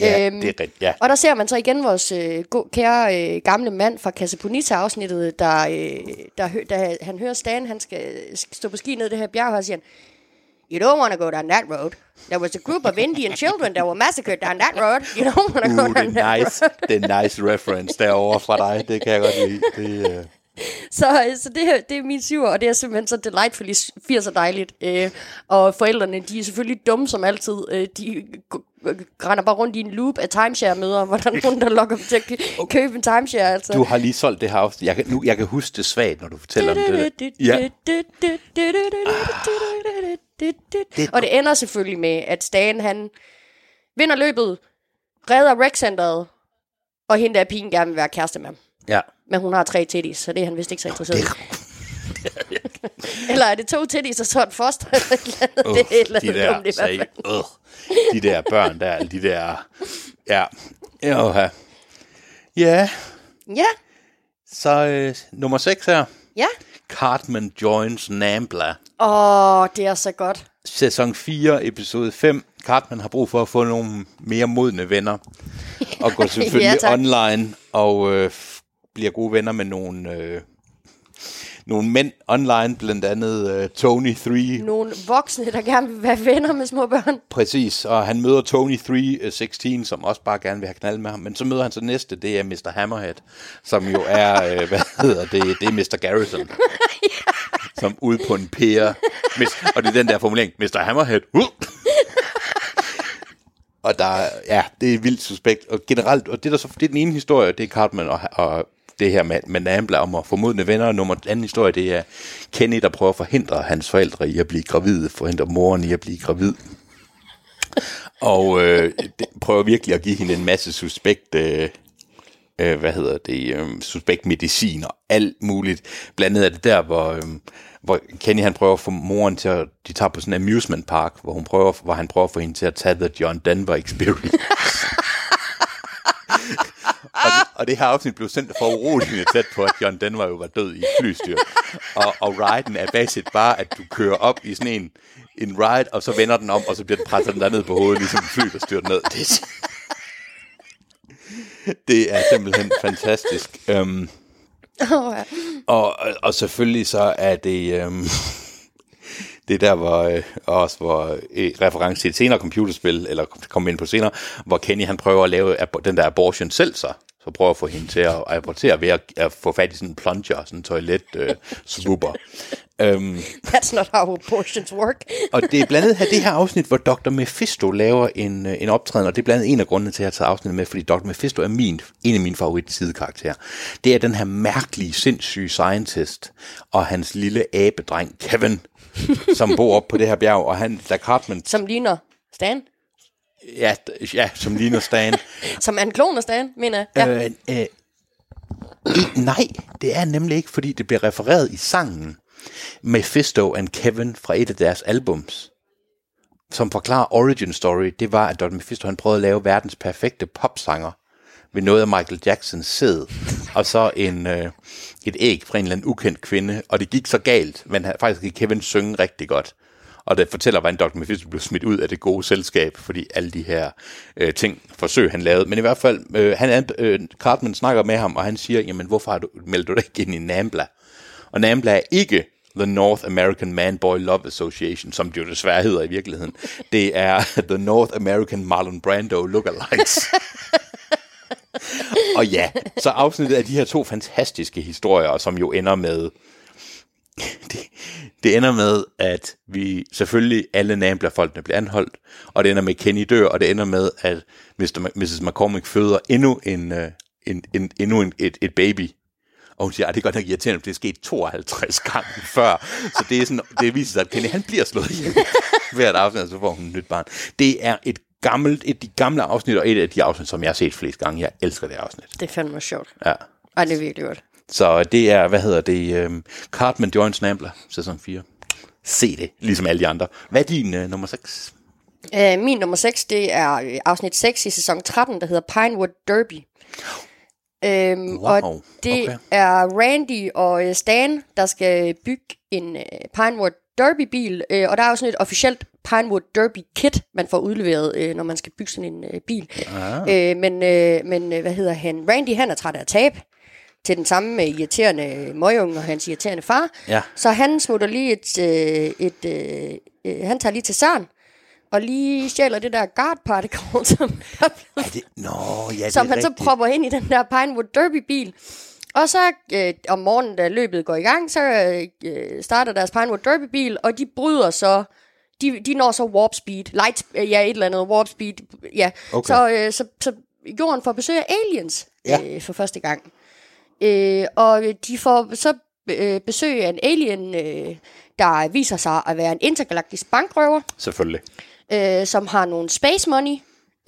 Ja, Øhm, det er rigtigt, ja. Og der ser man så igen vores øh, go- kære øh, gamle mand fra Casaponita-afsnittet, der, øh, der, hø- der han hører Stan, han skal stå på ski ned det her bjerg, og siger han, You don't want to go down that road. There was a group of Indian children that were massacred down that road. You don't want to go Uh, down det that nice, road. det er nice reference derovre fra dig. Det kan jeg godt lide. Det, øh, [laughs] Så, øh, så det, det er min syver, og det er simpelthen så delightfully 80'er dejligt. Øh, og forældrene, de er selvfølgelig dumme som altid. Øh, de render bare rundt i en loop af timeshare-møder, hvor der er nogen, der lokker dem til at kø- købe en timeshare. Altså. du har lige solgt det her afsnit. Jeg kan, nu, jeg kan huske det svagt, når du fortæller om det. Ja, Og det ender selvfølgelig med, at Stan han vinder løbet, redder rec-centeret, og hende der pigen gerne vil være kæreste med ham. Ja. Men hun har tre titties, så det er han vist ikke så interesseret i. [laughs] Eller er det to titties og så et foster? Eller et eller andet? Uh, det er et eller de der, dumt i hvert sag, fald. uh, de der børn der, de der, ja, ja, ja. Ja, Så øh, nummer 6 her. ja. Cartman joins Nambla. Åh, det er så godt. Sæson 4, episode 5. Cartman har brug for at få nogle mere modne venner. Og går [laughs] selvfølgelig Ja, tak. online og øh, bliver gode venner med nogle, øh, nogle mænd online, blandt andet øh, Tony 3. Nogle voksne, der gerne vil være venner med små børn. Præcis, og han møder Tony 316, som også bare gerne vil have knald med ham. Men så møder han så næste, det er Mr. Hammerhead, som jo er, øh, [laughs] hvad hedder det, det er Mr. Garrison. [laughs] Som ude på en pære. Og det er den der formulering, Mr. Hammerhead. Uh! [laughs] og der, er- ja, det er vildt suspekt. Og generelt, og det er, der så, det er den ene historie, det er Cartman og, og det her med, med Nambla om at formodne venner. Nummer anden historie, det er Kenny, der prøver at forhindre hans forældre i at blive gravide, forhindre moren i at blive gravid. Og øh, det prøver virkelig at give hende en masse suspekt, øh, øh, hvad hedder det, øh, suspekt medicin og alt muligt. Blandt andet er det der, hvor, øh, hvor Kenny han prøver at få moren til at, de tager på sådan en amusement park, hvor, hun prøver, hvor han prøver at få hende til at tage The John Denver Experience og, det, her afsnit blev sendt for uroligende tæt på, at John Denver jo var død i et flystyr. Og, og riden er basic bare, at du kører op i sådan en, en ride, og så vender den om, og så bliver den presset den der ned på hovedet, ligesom et fly, der styrter ned. Det det er simpelthen fantastisk. Um, Oh, ja. og, og- og selvfølgelig så er det... Um, det er der, hvor øh, også hvor øh, reference til et senere computerspil, eller kommer ind på senere, hvor Kenny han prøver at lave den der abortion selv så. Så prøver at få hende til at abortere ved at, at få fat i sådan en plunger, sådan en toilet øh, swooper. um, That's not how abortions work. og det er blandt andet det her afsnit, hvor Dr. Mephisto laver en, øh, en optræden, og det er blandt andet en af grundene til, at jeg har taget afsnittet med, fordi Dr. Mephisto er min, en af mine favorit sidekarakterer. Det er den her mærkelige, sindssyge scientist, og hans lille abedreng, Kevin, [laughs] som bor op på det her bjerg, og han, da Cartman, Som ligner Stan. ja, ja, som ligner Stan, [laughs] Som er en klon af Stan, mener jeg. Ja. Øh, øh, [clears throat] nej, det er nemlig ikke, fordi det bliver refereret i sangen Mephisto and Kevin fra et af deres albums, som forklarer origin story. Det var, at Dr. Mephisto han prøvede at lave verdens perfekte popsanger ved noget af Michael Jacksons sæd, og så en, øh, et æg fra en eller anden ukendt kvinde, og det gik så galt, men han, faktisk kan Kevin synge rigtig godt. Og det fortæller, hvordan Dr. Mephisto blev smidt ud af det gode selskab, fordi alle de her øh, ting, forsøg han lavede. Men i hvert fald, øh, han, øh, Cartman snakker med ham, og han siger, jamen hvorfor har du, meldt du dig ikke ind i NAMBLA? Og NAMBLA er ikke The North American Man Boy Love Association, som det jo desværre hedder i virkeligheden. Det er [laughs] The North American Marlon Brando Lookalikes. [laughs] [laughs] og ja, så afsnittet af de her to fantastiske historier, som jo ender med [laughs] det, det ender med, at vi selvfølgelig alle Nambla-folkene bliver anholdt, og det ender med, at Kenny dør, og det ender med, at Mr. Mrs. McCormick føder endnu en, øh, en, en, endnu en, et, et baby. Og hun siger, at det er godt nok irriterende, for det er sket 52 gange [laughs] før. Så det, er sådan, det viser sig, at Kenny han bliver slået ihjel hvert aften, og så får hun et nyt barn. Det er et gammelt, et af de gamle afsnit, og et af de afsnit, som jeg har set flest gange. Jeg elsker det afsnit. Det er fandme sjovt. Ja. Ej, det er virkelig godt. Så det er, hvad hedder det, um, Cartman Joint Snambler, sæson 4. Se det, ligesom alle de andre. Hvad er din uh, nummer 6? Uh, min nummer 6, det er øh, afsnit 6 i sæson 13, der hedder Pinewood Derby. Øhm, Wow, og det okay. er Randy og øh, Stan, der skal bygge en øh, Pinewood Derby-bil, øh, og der er jo sådan et officielt Pinewood Derby-kit, man får udleveret, øh, når man skal bygge sådan en øh, bil. Ah. Øh, men, øh, men øh, hvad hedder han? Randy, han er træt af at tabe til den samme med irriterende møgunge og hans irriterende far. Ja. Så han smutter lige et, øh, et øh, øh, han tager lige til Søren, og lige stjæler det der guard particle, [laughs] som, er blevet det? Nå, ja, det som er han så rigtigt. propper ind i den der Pinewood Derby-bil. Og så øh, om morgenen, da løbet går i gang, så øh, starter deres Pinewood Derby-bil, og de bryder så, de, de når så warp speed, light, øh, ja et eller andet, warp speed, ja. Okay. Så, øh, så, så jorden får besøg af aliens Ja. øh, for første gang. Øh, og de får så øh, besøg af en alien, øh, der viser sig at være en intergalaktisk bankrøver Selvfølgelig. øh, som har nogle space money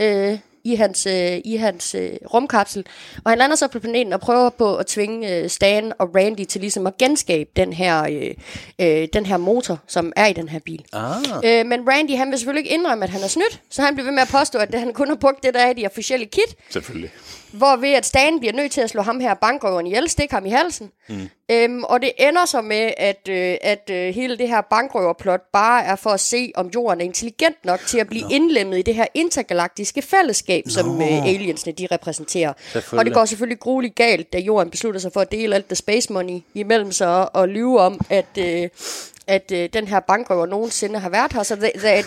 øh, i hans, øh, i hans øh, rumkapsel. Og han lander så på planeten og prøver på at tvinge øh, Stan og Randy til ligesom at genskabe den her, øh, øh, den her motor, som er i den her bil. Ah. Øh, men Randy, han vil selvfølgelig ikke indrømme, at han er snydt, så han bliver ved med at påstå, at han kun har brugt det, der er i de officielle kit, Selvfølgelig. hvorved at Stan bliver nødt til at slå ham her bankrøveren ihjel, stikke ham i halsen. Mm. Øhm, og det ender så med, at, øh, at øh, hele det her bankrøverplot bare er for at se, om jorden er intelligent nok til at blive no. indlemmet i det her intergalaktiske fællesskab, no. som øh, aliensene de repræsenterer. Og det går selvfølgelig grueligt galt, da jorden beslutter sig for at dele alt det space money imellem sig og lyve om, at, øh, at øh, den her bankrøver nogensinde har været her. Så da, da,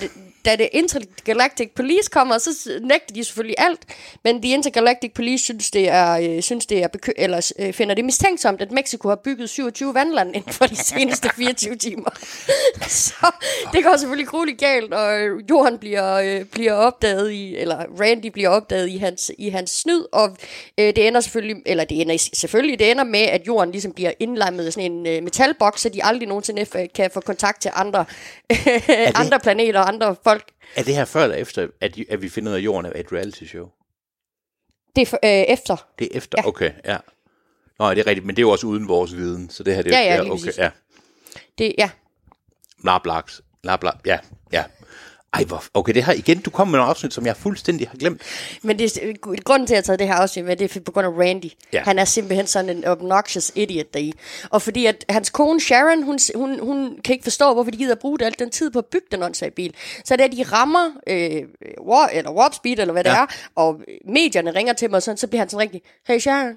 da det Intergalactic Police kommer, så nægter de selvfølgelig alt, men The Intergalactic Police synes, det er, øh, synes det er bekø- eller, øh, finder det mistænksomt, at Mexico har bygget 27 vandland inden for de [laughs] seneste 24 timer. [laughs] så det går selvfølgelig grueligt galt, og øh, jorden bliver, øh, bliver opdaget i, eller Randy bliver opdaget i hans, i hans snyd, og øh, det ender selvfølgelig, eller det ender selvfølgelig, det ender med, at jorden ligesom bliver indlemmet i sådan en øh, metalboks, så de aldrig nogensinde kan få kontakt til andre, [laughs] andre planeter og andre folk. Er det her før eller efter, at, at vi finder ud af, at jorden er et reality show? Det er for, øh, efter. Det er efter, Ja. ja. okay, ja. Nå, det er rigtigt, men det er jo også uden vores viden, så det her, det er Ja, ja, lige okay, præcis. ja. Det, ja. Blablaks, blabla, ja, ja. Ej, hvor, okay, det her igen, du kommer med nogle afsnit, som jeg fuldstændig har glemt. Men det, er- grunden til, at jeg har taget det her afsnit med, det er på grund af Randy. Ja. Han er simpelthen sådan en obnoxious idiot deri. Og fordi at hans kone Sharon, hun, hun, hun kan ikke forstå, hvorfor de gider at bruge al den tid på at bygge den åndssvage bil. Så da de rammer øh, war, eller warp speed, eller hvad det Ja. er, og medierne ringer til mig, og sådan, så bliver han sådan rigtig, hey Sharon,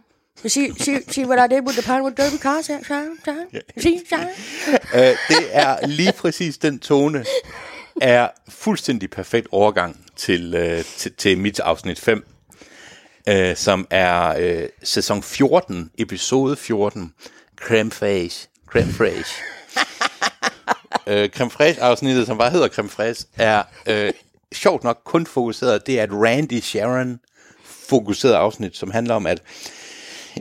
see, see, see what I did with the Pinewood Derby car, Sharon, Sharon, Sharon, see, [laughs] Sharon. Øh, det er lige præcis den tone, er fuldstændig perfekt overgang til, øh, til, til mit afsnit 5, øh, som er øh, sæson 14, episode 14, Creme Fraiche. Creme Fraiche. [laughs] øh, Creme Fraiche afsnittet, som bare hedder Creme Fraiche, er øh, sjovt nok kun fokuseret, det er et Randy Sharon fokuseret afsnit, som handler om, at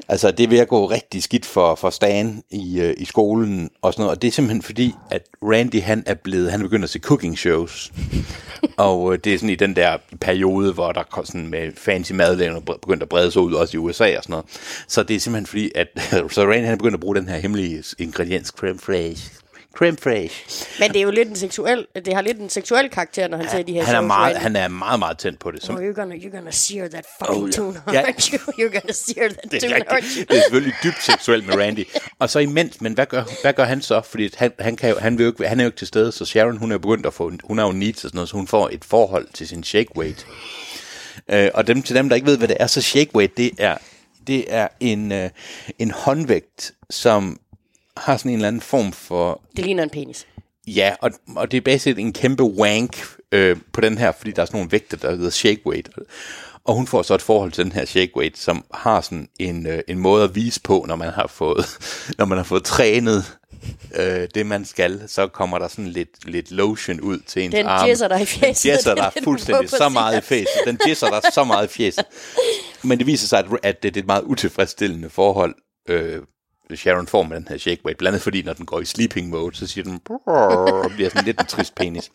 Altså, det ved at gå rigtig skidt for, for Stan i, øh, i skolen og sådan noget. Og det er simpelthen fordi, at Randy, han er blevet, han er begyndt at se cooking shows. [laughs] og øh, det er sådan i den der periode, hvor der sådan med fancy madlavning begyndt at brede sig ud, også i USA og sådan noget. Så det er simpelthen fordi, at [laughs] så Randy, han er begyndt at bruge den her hemmelige ingrediens, creme fraiche. Creme fraiche. Men det er jo lidt en seksuel, det har lidt en seksuel karakter, når han siger de her Han er, meget, han er meget, meget tændt på det. Som, Oh, you're gonna, you're gonna sear that fucking Oh, ja. tuna, Ja. aren't you? [laughs] You're gonna sear that Det tuna, er, aren't you? rigtigt. det er selvfølgelig dybt seksuelt med Randy. Og så imens, men hvad gør, hvad gør han så? Fordi han, han, kan jo, han, vil jo ikke, han er jo ikke til stede, så Sharon, hun er begyndt at få, hun er jo needs og sådan noget, så hun får et forhold til sin shake weight. Øh, og dem, til dem, der ikke ved, hvad det er, så shake weight, det er, det er en, øh, en håndvægt, som har sådan en eller anden form for Det ligner en penis. Ja, og, og det er basic en kæmpe wank øh, på den her, fordi der er sådan nogle vægte, der hedder shake weight. Og hun får så et forhold til den her shake weight, som har sådan en, øh, en måde at vise på, når man har fået, [laughs] når man har fået trænet øh, det, man skal, så kommer der sådan lidt, lidt lotion ud til ens Den arm. jizzer dig i fæset, Den jizzer det er dig fuldstændig så meget i fæset. Den jizzer dig så meget i fæset. Men det viser sig, at, at det, det er et meget utilfredsstillende forhold, øh, Sharon får med den her shake weight. Blandt andet fordi, når den går i sleeping mode, så siger den, og bliver sådan lidt en trist penis.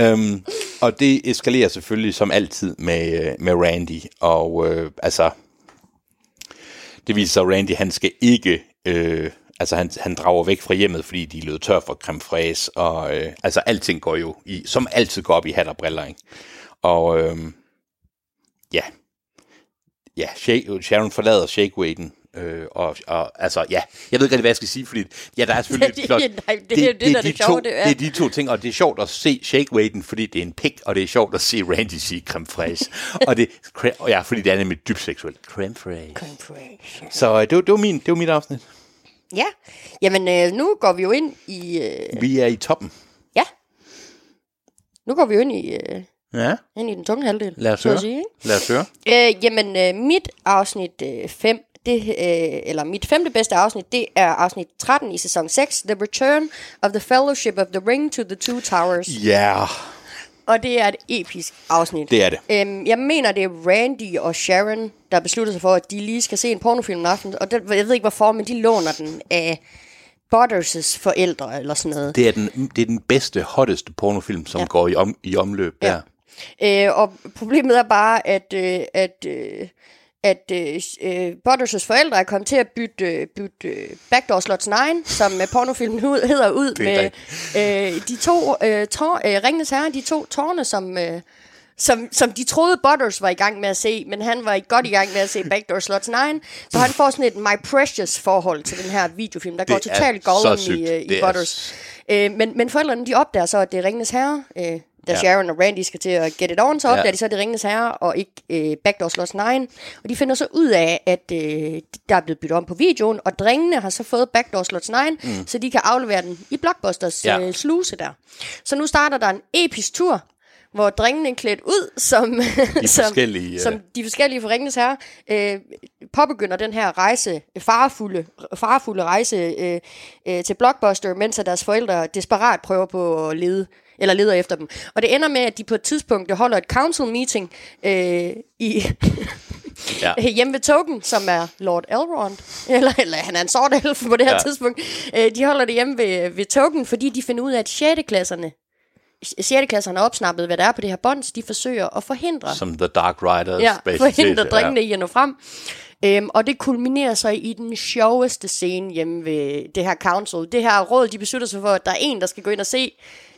Um, og det eskalerer selvfølgelig som altid med, øh, med Randy. Og øh, altså, det viser sig, at Randy han skal ikke... Øh, altså han, han drager væk fra hjemmet, fordi de er løbet tør for creme fraise, og øh, altså alting går jo i, som altid går op i hat og briller, ikke? Og øh, ja, ja, Sharon forlader Shakeweighten, øh, og, og altså, ja, jeg ved ikke rigtig, hvad jeg skal sige, fordi, ja, der er selvfølgelig... [laughs] Det- nej, det det, der er de det sjove, to, det er- det er de to ting, og det er sjovt at se Shakeweighten, fordi det er en pik, og det er sjovt at se Randy sige creme fraise, [laughs] og det, og ja, fordi det er nemlig dybt seksuelt. Creme fraise. Så øh, det, var, det, var min, det var mit afsnit. Ja, jamen øh, nu går vi jo ind i... Øh, Vi er i toppen. ja, nu går vi jo ind i, øh, Ja, ind i den tunge halvdel. lad os høre. Sige, ikke? Lad os høre. Øh, jamen, øh, mit afsnit 5, det, øh, eller mit femte bedste afsnit, det er afsnit 13 i sæson 6, The Return of the Fellowship of the Ring to the Two Towers. Ja, yeah, Og det er et episk afsnit. det er det. Øhm, jeg mener, det er Randy og Sharon, der beslutter sig for, at de lige skal se en pornofilm en aften. Og det, jeg ved ikke hvorfor, men de låner den af Butters' forældre eller sådan noget. Det er den, det er den bedste, hotteste pornofilm, som ja. går i, om, i omløb der. Øh, og problemet er bare, at, øh, at, øh, at øh, øh, Butters' forældre er kommet til at bytte, øh, bytte øh, Backdoor Slots 9, som pornofilmen hed- hedder ud, Det med øh, de to øh, tår, øh, Ringens Herre, de to tårne, som... Øh, som, som de troede Butters var i gang med at se, men han var ikke godt i gang med at se Backdoor Slots 9, så han får sådan et My Precious forhold til den her videofilm, der går er totalt sygt. i, i Det er Butters. Øh, men, men forældrene, de opdager så, at det er Ringenes Herre, øh, da Ja. Sharon og Randy skal til at get it on, så opdager Ja. de så, det Ringenes Herre, og ikke øh, Backdoor Slots 9. Og de finder så ud af, at øh, der er blevet byttet om på videoen, og drengene har så fået Backdoor Slots 9, mm. så de kan aflevere den i Blockbusters Ja. øh, sluse der. Så nu starter der en episk tur, hvor drengene er klædt ud som, de [laughs] som, forskellige, øh. som de forskellige for Ringenes Herre, øh, påbegynder den her rejse, farefulde, farefulde rejse øh, øh, til Blockbuster, mens at deres forældre desperat prøver på at lede eller leder efter dem. Og det ender med, at de på et tidspunkt holder et council meeting øh, i [laughs] Ja. [laughs] hjemme ved Token, som er Lord Elrond, [laughs] eller, eller han er en sort elf på det her Ja. ja. tidspunkt. Øh, de holder det hjemme ved, ved Token, fordi de finder ud af, at 6. klasserne 6. klasserne har opsnappet, hvad der er på det her bånd, de forsøger at forhindre Som The Dark Riders. ja, forhindre drengene i at nå frem. Øhm, og det kulminerer så i den sjoveste scene hjemme ved det her council. Det her råd, de beslutter sig for, at der er en, der skal gå ind og se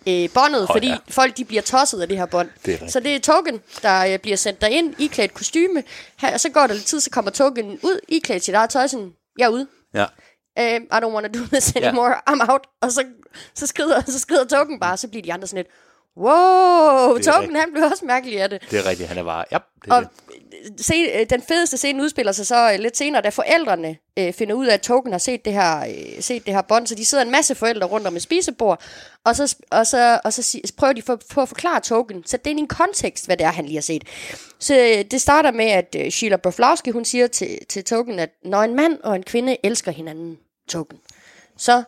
øh, båndet, oh, fordi ja. folk de bliver tosset af det her bånd. Det så det er Token, der øh, bliver sendt derind, iklædt kostyme. Her, så går der lidt tid, så kommer Token ud, iklædt sit eget tøj, sådan, jeg er ude. Ja. Um, I don't want to do this anymore, I'm out. Og så, så, skrider, [laughs] så skrider Token bare, så bliver de andre sådan lidt, wow, Token rigtigt. han blev også mærkelig af det. Det er rigtigt, han er bare... Ja, det Og det se, øh, den fedeste scene udspiller sig så øh, lidt senere, da forældrene øh, finder ud af, at Token har set det her, øh, set det her bånd, så de sidder en masse forældre rundt om et spisebord, og så, og så, og så prøver de for, for at forklare Token, så det er i en kontekst, hvad det er, han lige har set. Så øh, det starter med, at øh, Sheila Broflowski, hun siger til, til Token, at når en mand og en kvinde elsker hinanden, Token, så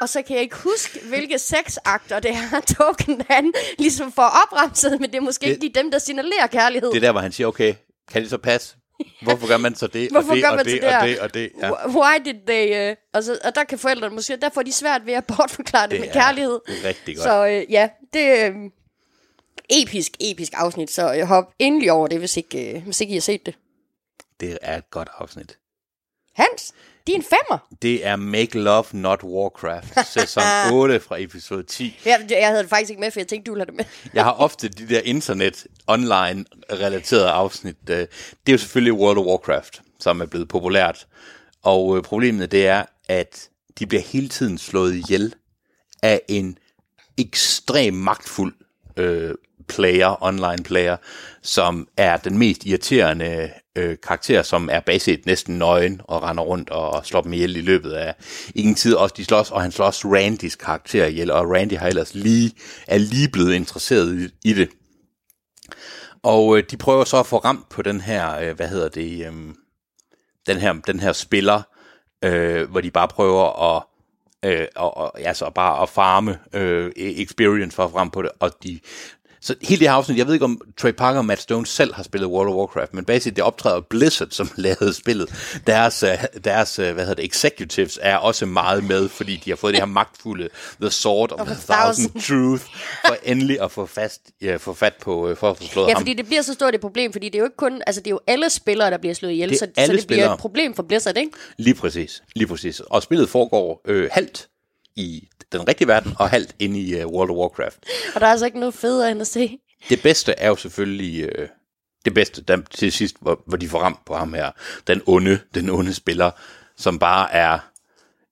og så kan jeg ikke huske, hvilke sexakter det er, [laughs] Token han ligesom får opremset, men det er måske Det- det, ikke lige dem, der signalerer kærlighed. det er der, hvor han siger, okay, kan det så passe? Hvorfor gør man så det, Hvorfor og det, gør og man det, så det og det, og det? Ja. Wh- Why did they... Uh, altså, og der kan forældrene måske... Der får de svært ved at bortforklare det, Det med er kærlighed. rigtig godt. Så uh, ja, det er uh, episk, episk afsnit, så jeg hop endelig over det, hvis ikke, uh, hvis ikke I har set det. Det er et godt afsnit. Hans, din femmer. Det er Make Love Not Warcraft, sæson [laughs] 8 fra episode 10. Jeg, jeg havde det faktisk ikke med, for jeg tænkte, du ville have det med. [laughs] Jeg har ofte de der internet online relaterede afsnit. øh, Det er jo selvfølgelig World of Warcraft, som er blevet populært. Og øh, problemet det er, at de bliver hele tiden slået ihjel af en ekstrem magtfuld øh, player, online player, som er den mest irriterende øh, karakter, som er baseret næsten nøgen og render rundt og slår dem ihjel i løbet af ingen tid. Også de slås, og han slår også Randys karakter ihjel, og Randy har ellers lige, er lige blevet interesseret i, i det. Og øh, de prøver så at få ramt på den her, øh, hvad hedder det, øh, den her, den her spiller, øh, hvor de bare prøver at øh, og, og, altså bare at farme øh, e-, experience for frem på det, og de så hele det her afsnit, jeg ved ikke om Trey Parker og Matt Stone selv har spillet World of Warcraft, men basisk det optræder Blizzard, som [laughs] lavede spillet. Deres, øh, deres øh, hvad hedder det, executives er også meget med, fordi de har fået det her magtfulde The Sword of, Of a the Thousand Thousand. Truth, for endelig at få, fast, ja, få fat på, øh, for at få slået Ja, ham. fordi det bliver så stort et problem, fordi det er jo ikke kun, altså det er jo alle spillere, der bliver slået ihjel, Det så, så det bliver spillere. et problem for Blizzard, ikke? Lige præcis, lige præcis. Og spillet foregår øh, halvt i den rigtige verden, og halvt inde i uh, World of Warcraft. Og der er altså ikke noget federe end at se. Det bedste er jo selvfølgelig øh, det bedste der, til sidst, hvor, hvor de får ramt på ham her. Den onde, den onde spiller, som bare er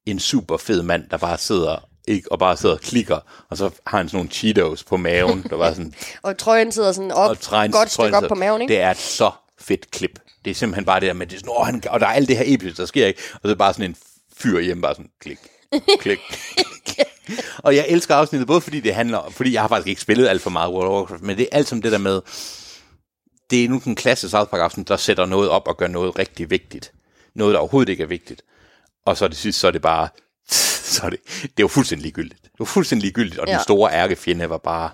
en super fed mand, der bare sidder ikke, og bare sidder og klikker, og så har han sådan nogle Cheetos på maven, der var sådan, [laughs] Og trøjen sidder sådan op, og trænens, godt stykke op på maven, ikke? Det er et så fedt klip. Det er simpelthen bare det der med, det er sådan, "Åh, han, og der er alt det her episk, der sker ikke, og så er bare sådan en fyr hjemme, bare sådan, klik, klik. og jeg elsker afsnittet, både fordi det handler, fordi jeg har faktisk ikke spillet alt for meget World of Warcraft, men det er alt som det der med, det er nu den klasse South Park afsnit, der sætter noget op og gør noget rigtig vigtigt. Noget, der overhovedet ikke er vigtigt. Og så det sidste, så er det bare, [laughs] så er det, det er jo fuldstændig ligegyldigt. Det var fuldstændig ligegyldigt, og ja. Den store ærkefjende var bare,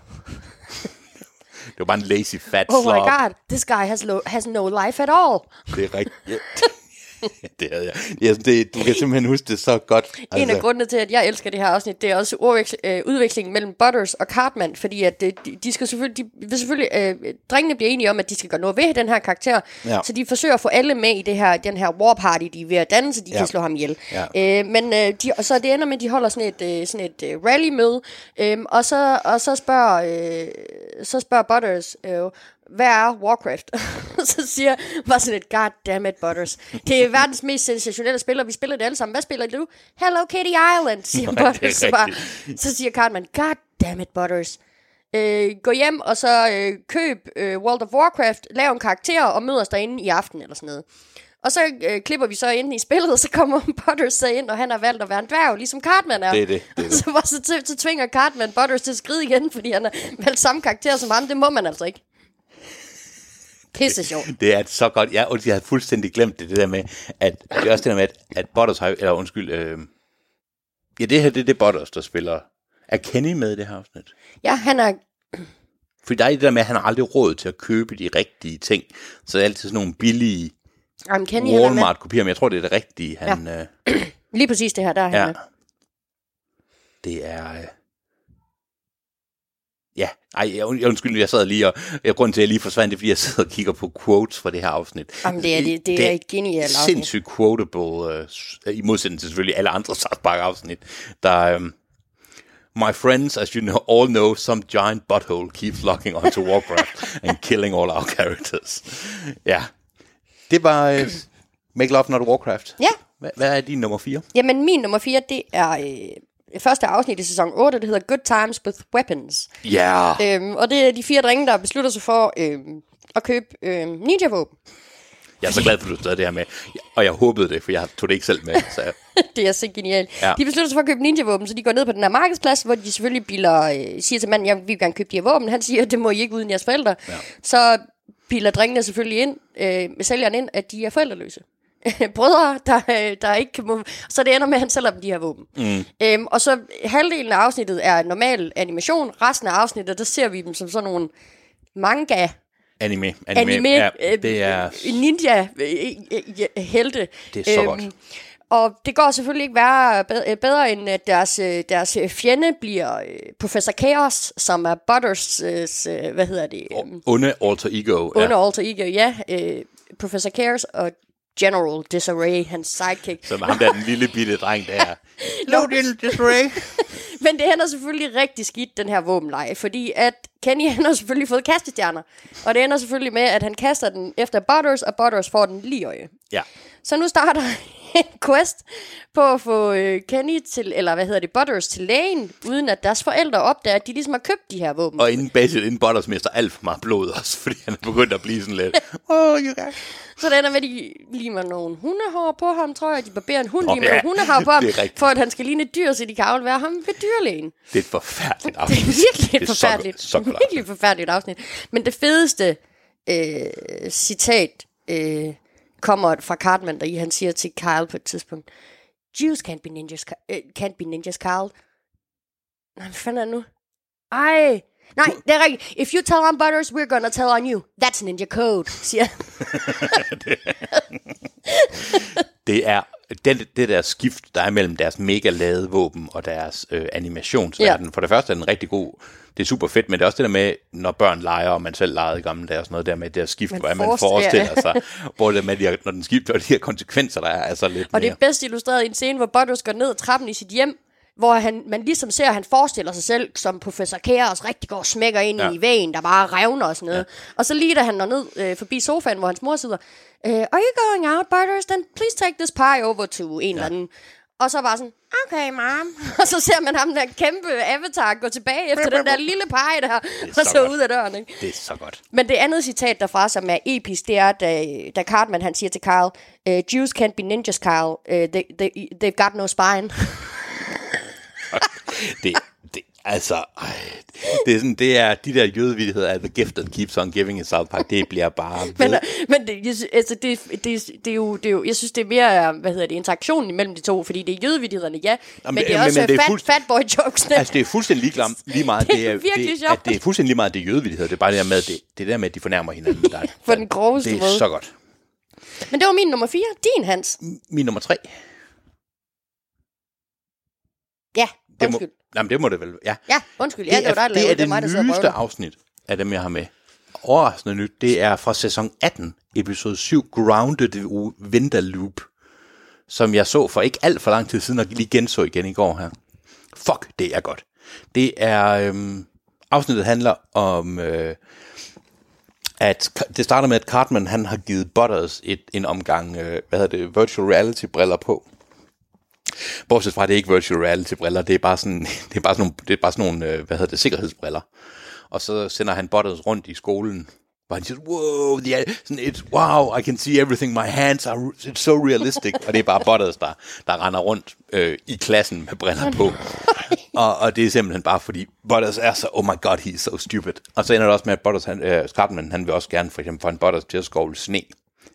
det var bare en lazy fat Oh my god, this guy has, lo- has no life at all. Det er rigtigt. [laughs] [laughs] Det havde jeg. Ja, det, du kan simpelthen huske det så godt. Altså, En af grundene til, at jeg elsker det her afsnit, det er også øh, udvekslingen mellem Butters og Cartman, fordi at øh, de, skal selvfølgelig, de vil selvfølgelig øh, drengene bliver enige om, at de skal gøre noget ved den her karakter, Ja. så de forsøger at få alle med i det her, den her war party, de er ved at danne, så de ja. kan slå ham ihjel. Ja. Øh, men øh, de, og så det ender med, at de holder sådan et, øh, sådan et øh, rally-møde, øh, og, så, og så spørger, øh, så spørger Butters, øh, hvad er Warcraft? [laughs] så siger bare sådan et, god damn it, Butters. Det er verdens mest sensationelle spiller, vi spiller det alle sammen. Hvad spiller du? Hello Kitty Island, siger [laughs] Nej, er Butters. Så, bare, så siger Cartman, god damn it, Butters. Øh, gå hjem og så øh, køb øh, World of Warcraft, lav en karakter og mød os derinde i aften eller sådan noget. Og så øh, klipper vi så ind i spillet, og [laughs] så kommer Butters så ind, og han har valgt at være en dværg, ligesom Cartman er. Det er det, det er det. så, så, så, så tvinger Cartman Butters til at skride igen, fordi han har valgt samme karakter som ham. Det må man altså ikke. Pisse sjovt. Det er så godt. Ja, og jeg havde fuldstændig glemt det, det der med, at det er også det der med, at, at Butters har eller undskyld, øh, ja, det her, det er det Butters, der spiller. Er Kenny med i det her afsnit? Ja, han er... For der er det der med, at han har aldrig råd til at købe de rigtige ting. Så det er altid sådan nogle billige Jamen, Kenny, han er. Walmart-kopier, men jeg tror, det er det rigtige, han... Ja. Øh, [clears throat] Lige præcis det her, der er han ja. med. Det er... Øh, ej, jeg, undskyld, jeg sad lige og... Jeg, grunden til, at jeg lige forsvandt, det er, fordi jeg sidder og kigger på quotes fra det her afsnit. Jamen, det er, det, det er et genialt afsnit. sindssygt quotable, øh, i modsætning til selvfølgelig alle andre South Park afsnit, der um, My friends, as you know, all know, some giant butthole keeps locking onto Warcraft [laughs] and killing all our characters. Ja, det var uh, Make Love Not Warcraft. Ja. Hvad, hvad er din nummer 4? Jamen, min nummer 4, det er øh, første afsnit i sæson 8, det hedder Good Times with Weapons. Ja, yeah. Øhm, og det er de fire drenge, der beslutter sig for øhm, at købe øhm, ninja-våben. jeg er så glad for, at du stadig det her med. Og jeg håbede det, for jeg tog det ikke selv med. Så jeg, [laughs] det er så genialt. Ja. De beslutter sig for at købe ninja-våben, så de går ned på den her markedsplads, hvor de selvfølgelig biler, øh, siger til manden, jeg vil gerne købe de her våben. Han siger, det må I ikke uden jeres forældre. Ja. Så biler drengene selvfølgelig ind, øh, med sælgeren ind, at de er forældreløse. [laughs] Brødre, der, øh, der ikke kan... må- Så det ender med, at han sælger dem de her våben. Mm. Øhm, og så halvdelen af afsnittet er normal animation. Resten af afsnittet, der ser vi dem som sådan nogle manga anime. Anime, anime, ja, det er... ninja øh, øh, øh, helte. Det er så godt. Og det går selvfølgelig ikke være be- bedre, end at deres, deres fjende bliver Professor Chaos, som er Butters, hvad hedder det, Onde alter ego. under ja. alter ego, ja. Professor Chaos og General Disarray, hans sidekick. Som ham der, den lille bitte dreng, der er. Little disarray. Men det ender selvfølgelig rigtig skidt, den her våbenleje, fordi at Kenny [laughs] han har selvfølgelig fået kastestjerner. Og det ender selvfølgelig med, at han kaster den efter Butters, og Butters får den lige øje. Ja. Så nu starter [laughs] en quest på at få øh, Kenny til, eller hvad hedder det, Butters til lægen, uden at deres forældre opdager, at de ligesom har købt de her våben. Og inden basic, inden Butters mister alt for meget blod også, [laughs] fordi han er begyndt at blive sådan lidt, [laughs] oh, you. Så det ender med, at de limer nogle hundehår på ham, tror jeg. De barberer en hund lige med ja, nogle hundehår på ham, det for at han skal ligne et dyr, så de kan aflevere ham ved dyrlægen. Det er et forfærdeligt Det afsnit. er virkelig et Det så forfærdeligt, så godt virkelig forfærdeligt afsnit. Men det fedeste øh, citat øh, kommer fra Cartman, der i han siger til Kyle på et tidspunkt, Jews can't be ninjas, øh, can't be ninjas, Kyle. Nej, hvad fanden er det nu? Ej, Nej, det er rigtigt. If you tell on Butters, we're gonna tell on you. That's ninja code, siger [laughs] Det er det, det der skift, der er mellem deres mega lade våben og deres øh, animationsverden. Ja. For det første er den rigtig god. Det er super fedt, men det er også det der med, når børn leger, og man selv legede i gamle dage og sådan noget der med det der skift, hvor man forestiller- sig, [laughs] hvor det med, de her, når den skifter, og de her konsekvenser, der er, altså lidt Og det mere. er bedst illustreret i en scene, hvor Butters går ned ad trappen i sit hjem, hvor han, man ligesom ser, at han forestiller sig selv, som professor Kaos rigtig går og smækker ind ja. I vægen, der bare revner og sådan noget. Ja. Og så lige da han når ned øh, forbi sofaen, hvor hans mor sidder, øh, Are you going out, Butters? Then please take this pie over to en ja. eller anden. Og så bare sådan, okay, mom. [laughs] Og så ser man ham der kæmpe avatar gå tilbage efter den der lille pege der, [laughs] og så godt. ud af døren, ikke? Det er så godt. Men det andet citat derfra, som er episk, det er, da, da Cartman han siger til Kyle, uh, Jews can't be ninjas, Kyle. Uh, they, they, they've got no spine. [laughs] Det, det, altså, ej, det er sådan, det er, de der jødevidigheder af The Gift That Keeps On Giving i South Park, det bliver bare men men det, jeg, altså, det, det, det, er jo, det er jo, jeg synes, det er mere, hvad hedder det, interaktionen imellem de to, fordi det er jødevidighederne, ja, men, det- er men- også men det er fat, fuldst- fatboy jokesene. Altså, det er fuldstændig lige, lige meget. Det er det virkelig det. At det er fuldstændig lige meget, det er jødevidigheder. Det er bare det der med, det, det der med, at de fornærmer hinanden. Der, På den groveste Det er måde. så godt. Men det var min nummer 4. Din, Hans. Min nummer tre. Ja, Det må, undskyld. jamen, det må det vel ja. Ja, undskyld. Ja, det, var dig, det, er det. er mig, der det og nyeste afsnit af dem, jeg har med. Overraskende nyt. Det er fra sæson 18, episode 7, Grounded Winter Loop, som jeg så for ikke alt for lang tid siden, og lige genså igen i går her. Fuck, det er godt. Det er... Øhm, afsnittet handler om... Øh, at det starter med, at Cartman han har givet Butters et, en omgang, øh, hvad hedder det, virtual reality briller på. Bortset fra, at det er ikke virtual reality briller, det er bare sådan, [laughs] det er bare sådan nogle, det er bare sådan nogle øh, hvad hedder det, sikkerhedsbriller. Og så sender han Butters rundt i skolen, hvor han siger, wow, yeah, sådan et, wow, I can see everything, my hands are, it's so realistic. og det er bare Butters, der, der render rundt øh, i klassen med briller på. [laughs] og, og det er simpelthen bare fordi, Butters er så, oh my god, he is so stupid. Og så ender det også med, at Butters, han, øh, Cartman, han vil også gerne for eksempel få en Butters til at skovle sne.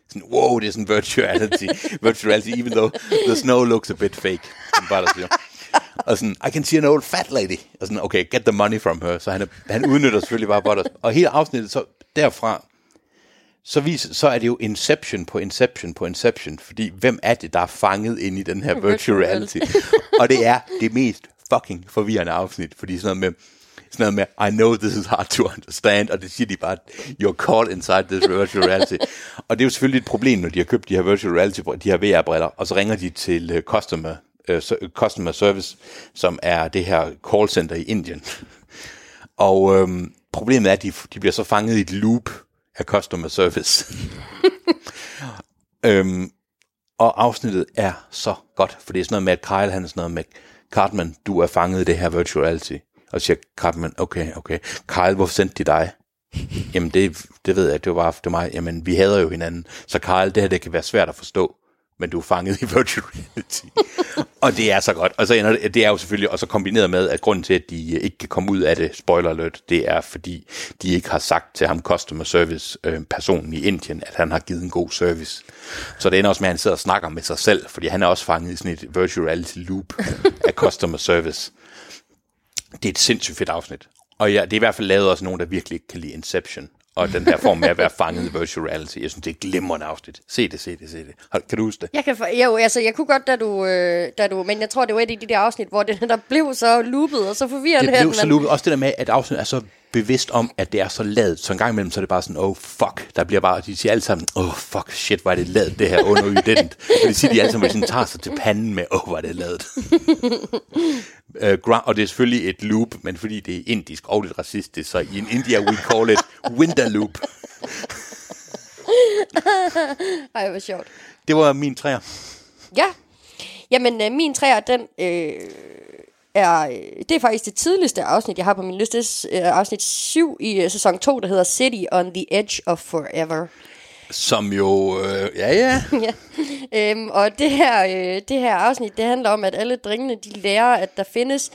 Sådan, wow, det er sådan virtual reality, [laughs] virtual reality, even though the snow looks a bit fake, som Butters siger. Og sådan, I can see an old fat lady. Og sådan, okay, get the money from her. Så han, er, han udnytter selvfølgelig bare Butters. Og hele afsnittet, så derfra, så, vis, så er det jo Inception på Inception på Inception. Fordi hvem er det, der er fanget ind i den her virtual reality? og det er det mest fucking forvirrende afsnit. Fordi sådan noget med, sådan noget med, I know this is hard to understand, og det siger de bare, you're caught inside this virtual reality. og det er jo selvfølgelig et problem, når de har købt de her virtual reality, de her VR-briller, og så ringer de til uh, customer, uh, customer service, som er det her call center i Indien. og øhm, problemet er, at de, de bliver så fanget i et loop af customer service. [laughs] øhm, og afsnittet er så godt, for det er sådan noget med, at Kyle han er sådan noget med, Cartman, du er fanget i det her virtual reality. Og så siger Cartman, okay, okay. Karl, hvorfor sendte de dig? Jamen, det, det ved jeg, det var for mig. Jamen, vi hader jo hinanden. Så Karl, det her, det kan være svært at forstå, men du er fanget i [laughs] virtual reality. og det er så godt. Og så ender det, det er jo selvfølgelig også kombineret med, at grunden til, at de øh, ikke kan komme ud af det, spoiler alert, det er, fordi de ikke har sagt til ham, customer service øh, personen i Indien, at han har givet en god service. Så det ender også med, at han sidder og snakker med sig selv, fordi han er også fanget i sådan et virtual reality loop af customer service. Det er et sindssygt fedt afsnit. Og ja, det er i hvert fald lavet også nogen, der virkelig ikke kan lide Inception. Og den her form med at være fanget i virtual reality. Jeg synes, det er et glimrende afsnit. Se det, se det, se det. Hold- Kan du huske det? Jeg kan, for, jo, altså, jeg kunne godt, da du, øh, da du, men jeg tror, det var et af de der afsnit, hvor det [laughs] der blev så loopet og så forvirrende. Det blev at så loopet. Også det der med, at afsnittet er så bevidst om, at det er så ladet. Så en gang imellem, så er det bare sådan, oh fuck. Der bliver bare, de siger alle sammen, oh fuck, shit, hvor er det ladet, det her under udent. [laughs] Og det siger de alle sammen, sådan tager sig til panden med, oh, hvor er det ladet. [laughs] uh, gra- og det er selvfølgelig et loop, men fordi det er indisk og lidt racistisk, så i India we call it winter loop. Ej, hvor sjovt. Det var min træer. Ja. Jamen, øh, min træer, den øh, er... øh, Det er faktisk det tidligste afsnit, jeg har på min liste. Det er øh, afsnit 7 i øh, sæson 2, der hedder City on the Edge of Forever. Som jo, øh, ja ja, [laughs] ja. Øhm, og det her, øh, det her afsnit, det handler om, at alle drengene, de lærer, at der findes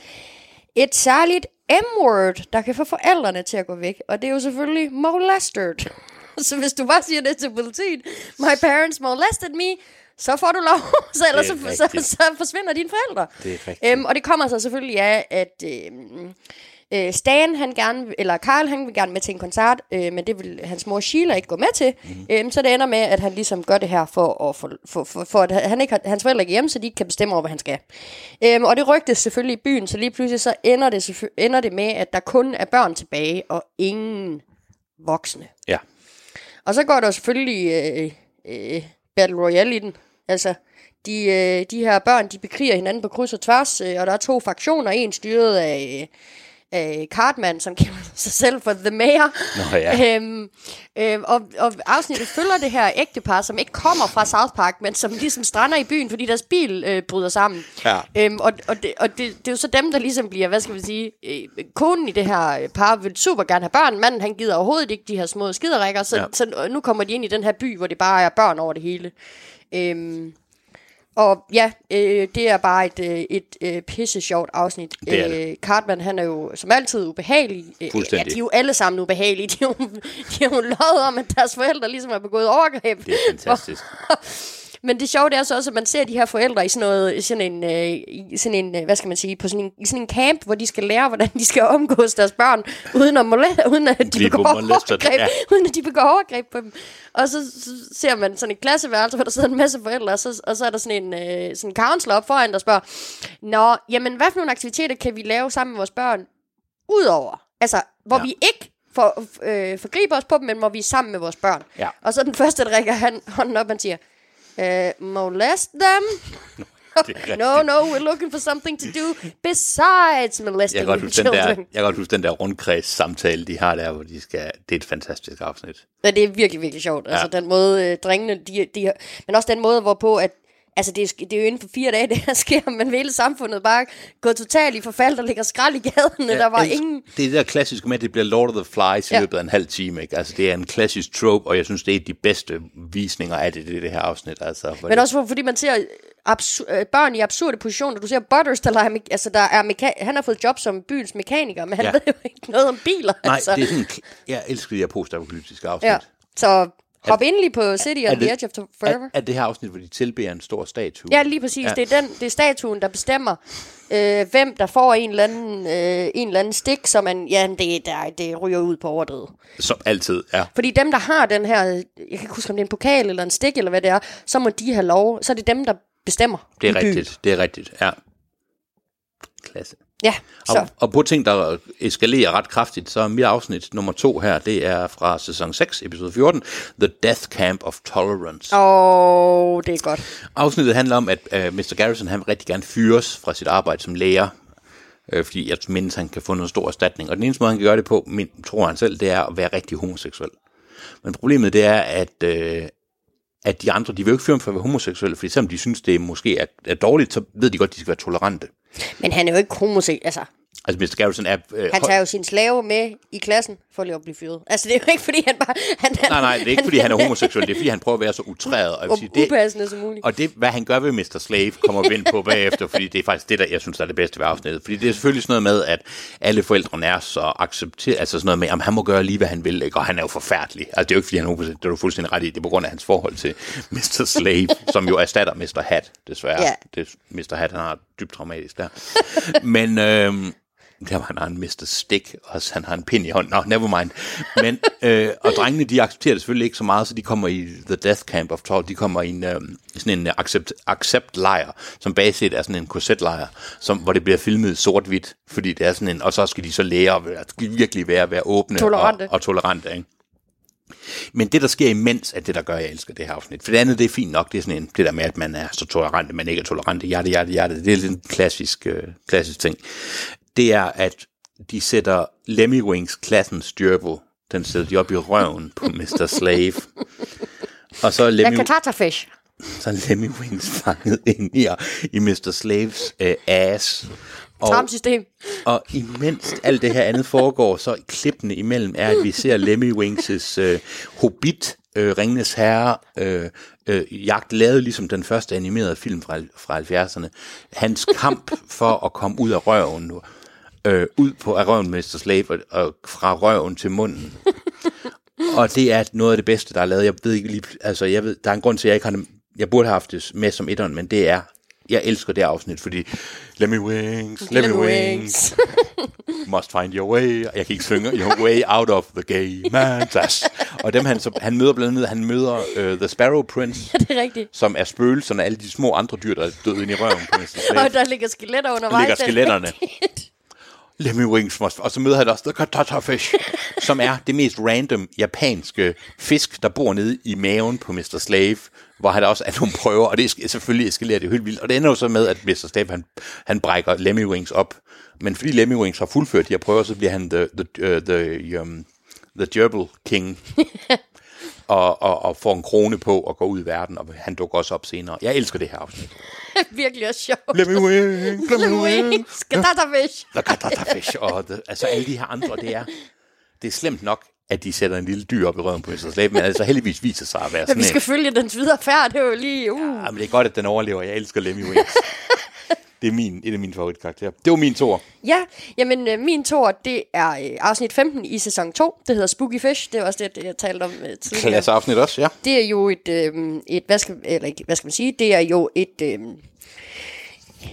et særligt M-word, der kan få forældrene til at gå væk. Og det er jo selvfølgelig molested. [laughs] så hvis du bare siger det til politiet, my parents molested me, så får du lov, [laughs] så ellers så, så, så forsvinder dine forældre. Det er rigtigt. Øhm, og det kommer så selvfølgelig af, at øhm, Øh, Stan, han gerne, eller Carl, han vil gerne med til en koncert, øh, men det vil hans mor Sheila ikke gå med til. Mm. Øh, så det ender med, at han ligesom gør det her for, at, for, for, for, for at han ikke har, hans forældre ikke hjemme, så de ikke kan bestemme over, hvad han skal. Øh, og det rygtes selvfølgelig i byen, så lige pludselig så ender det, ender det med, at der kun er børn tilbage, og ingen voksne. Ja. Og så går der selvfølgelig øh, øh, Battle Royale i den. Altså, de, øh, de her børn, de bekriger hinanden på kryds og tværs, øh, og der er to fraktioner, en styret af, øh, af Cartman, som kalder [laughs] sig selv for The Mayor. Nå ja. Øhm, øhm, og, og afsnittet følger det her ægtepar, som ikke kommer fra South Park, men som ligesom strander i byen, fordi deres bil øh, bryder sammen. Ja. Øhm, og og, det, og det, det er jo så dem, der ligesom bliver, hvad skal vi sige, øh, konen i det her øh, par vil super gerne have børn. Manden, han gider overhovedet ikke de her små skiderikker, så, ja. så nu kommer de ind i den her by, hvor det bare er børn over det hele. Øhm, og ja, øh, det er bare et, øh, et øh, pisse sjovt afsnit. Det er det. Øh, Cartman, han er jo som altid ubehagelig. Øh. Ja, de er jo alle sammen ubehagelige. De er jo, [laughs] de er jo løjet om, at deres forældre ligesom har begået overgreb. Det er fantastisk. [laughs] Men det sjove det er så også, at man ser de her forældre i sådan, noget, sådan en, øh, sådan en øh, hvad skal man sige, på sådan en, i sådan en camp, hvor de skal lære, hvordan de skal omgås deres børn, uden at, moleste, uden at de Blive begår overgreb, ja. [laughs] uden at de begår overgreb på dem. Og så, så ser man sådan et klasseværelse, hvor der sidder en masse forældre, og så, og så er der sådan en, øh, sådan en counselor op foran, der spørger, Nå, jamen hvad for nogle aktiviteter kan vi lave sammen med vores børn, udover, altså, hvor Ja. ja. vi ikke for, øh, forgriber os på dem, men hvor vi er sammen med vores børn. Ja. Og så den første, der rækker han, hånden op, han siger, uh, molest them? [laughs] No, no, we're looking for something to do besides Jeg molesting kan godt huske den der, children. jeg kan godt huske den der rundkreds samtale, de har der, hvor de skal, det er et fantastisk afsnit. Ja, det er virkelig, virkelig sjovt. Altså Ja. den måde, øh, drengene, de, de men også den måde, hvorpå, at Altså, det er, det er jo inden for fire dage, [laughs] det her sker, men hele samfundet bare gået totalt i forfald, der ligger skrald i gaderne, ja, der var elsker- ingen... Det er det der klassiske med, at det bliver Lord of the Flies i Ja. løbet af en halv time. Ikke? Altså, det er en klassisk trope, og jeg synes, det er de bedste visninger af det, det, det her afsnit. Altså, for Men det, også for, fordi man ser absur- øh, børn i absurde positioner. Du ser Butters, der, leger, altså, der er meka- han har fået job som byens mekaniker, men han ja. [laughs] ved jo ikke noget om biler. nej, altså. det er sådan, jeg elsker de her postapokalyptiske afsnit. Ja, så hop endelig på City on the Edge of Forever. Er, er det her afsnit, hvor de tilbeder en stor statue? Ja, lige præcis. Ja. Det, er den, det er statuen, der bestemmer, øh, hvem der får en eller anden, øh, en eller anden stik, så man, ja, det, der, det ryger ud på overdrevet. Som altid, ja. Fordi dem, der har den her, jeg kan ikke huske, om det er en pokal eller en stik, eller hvad det er, så må de have lov. Så er det dem, der bestemmer. Det er i byen. rigtigt, det er rigtigt, ja. Klasse. Ja, så. Og, og på ting, der eskalerer ret kraftigt, så er mit afsnit nummer to her, det er fra sæson 6, episode 14, The Death Camp of Tolerance. Åh, oh, det er godt. Afsnittet handler om, at uh, Mr. Garrison han vil rigtig gerne fyres fra sit arbejde som læger, øh, fordi jeg mindes, han kan få noget stor erstatning. Og den eneste måde, han kan gøre det på, min, tror han selv, det er at være rigtig homoseksuel. Men problemet det er, at, øh, at de andre, de vil jo ikke fyre ham for at være homoseksuelle, fordi selvom de synes, det måske er, er dårligt, så ved de godt, at de skal være tolerante. Men han er jo ikke homoseksuel. Altså, Altså, Mr. Garrison er... Øh, han tager jo sin slave med i klassen for lige at blive fyret. Altså, det er jo ikke, fordi han bare... Han, Nej, nej, det er ikke, fordi han er homoseksuel, det er, fordi han prøver at være så utræret. Og, Og sige, det, upassende som muligt. og det, hvad han gør ved Mr. Slave, kommer vi ind på bagefter, fordi det er faktisk det, der jeg synes, der er det bedste ved afsnittet. Fordi det er selvfølgelig sådan noget med, at alle forældrene er så accepteret, altså sådan noget med, at han må gøre lige, hvad han vil, ikke? og han er jo forfærdelig. Altså det er jo ikke, fordi han er homoseksuel, det er du fuldstændig ret i, det er på grund af hans forhold til Mr. Slave, som jo erstatter Mr. Hat, desværre. Ja. Det, Mr. Hat, han har dybt traumatisk der. Men... Øhm, der var en Mr. Stick, og han har en pind i hånden. Nå, never mind. Men, øh, og drengene, de accepterer det selvfølgelig ikke så meget, så de kommer i The Death Camp of Toll. De kommer i en, øh, sådan en accept, accept lejr, som bag set er sådan en korsetlejr, som, hvor det bliver filmet sort-hvidt, fordi det er sådan en, og så skal de så lære at virkelig være, være åbne Tolerante. Og, og tolerante. Ikke? Men det, der sker imens, er det, der gør, at jeg elsker det her afsnit. For det andet, det er fint nok. Det er sådan en, det der med, at man er så tolerant, at man ikke er tolerant. Hjerte, hjerte, hjerte. Det er lidt en klassisk, øh, klassisk ting. Det er, at de sætter Lemmy-Wings klassens styrvel. Den sætter de op i røven på [laughs] Mr. Slave. Og så er Lemmy, Catata-fish. så er Lemmy Wings fanget ind i, i Mr. Slaves øh, ass. Og, Tarmsystem. og imens alt det her andet foregår, så klippene imellem er, at vi ser Lemmy Wings' øh, Hobbit, øh, Ringenes Herre, øh, øh, jagt lavet ligesom den første animerede film fra, fra 70'erne. Hans kamp for at komme ud af røven, øh, ud på af røven Mr. Slave, og, og fra røven til munden. [laughs] Og det er noget af det bedste, der er lavet. Jeg ved ikke lige, altså jeg ved, der er en grund til, at jeg ikke har det, jeg burde have haft det med som etteren, men det er, jeg elsker det afsnit, fordi let me wings, let me wings, [laughs] must find your way. Jeg kan ikke synge your way out of the game. Mantas. Og dem han, så, han møder blandt andet, han møder uh, The Sparrow Prince, [laughs] det er rigtigt. som er spøgelserne af alle de små andre dyr, der er døde ind i røven på. Og der ligger skeletter Der undervejs. ligger det er skeletterne. Wings must... Og så møder han også The Katatafish, [laughs] som er det mest random japanske fisk, der bor nede i maven på Mr. Slave, hvor han også er nogle prøver, og det er selvfølgelig eskalerer det helt vildt. Og det ender jo så med, at Mr. Slave, han, han brækker Lemmy Wings op. Men fordi Lemmy Wings har fuldført de her prøver, så bliver han the, the, uh, the, um, the Gerbil King. [laughs] og, og, og får en krone på og går ud i verden, og han dukker også op senere. Jeg elsker det her afsnit. [laughs] Virkelig også sjovt. Let me wings, let me wings. Skatatafish. The Katatafish, og the, altså alle de her andre, det er, det er slemt nok, at de sætter en lille dyr op i røven på Mr. Slave, men altså heldigvis viser sig at være Ja, sådan vi skal en. følge dens videre færd. Det er jo lige... Uh. Ja, men det er godt, at den overlever. Jeg elsker Lemmy Wings. [laughs] det er min, en af mine favoritkarakterer. Det var min tor. Ja, jamen øh, min tor, det er øh, afsnit 15 i sæson 2. Det hedder Spooky Fish. Det er også det, jeg talte om øh, tidligere. Klasse afsnit også, ja. Det er jo et, øh, et hvad, skal, eller ikke, hvad skal man sige, det er jo et, øh,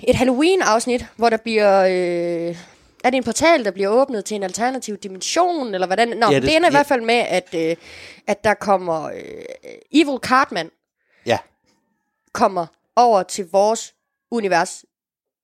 et Halloween-afsnit, hvor der bliver... Øh, er det en portal, der bliver åbnet til en alternativ dimension, eller hvordan? Nå, Ja, det- det, ender i ja. hvert fald med, at, øh, at der kommer... Øh, Evil Cartman Ja, kommer over til vores univers.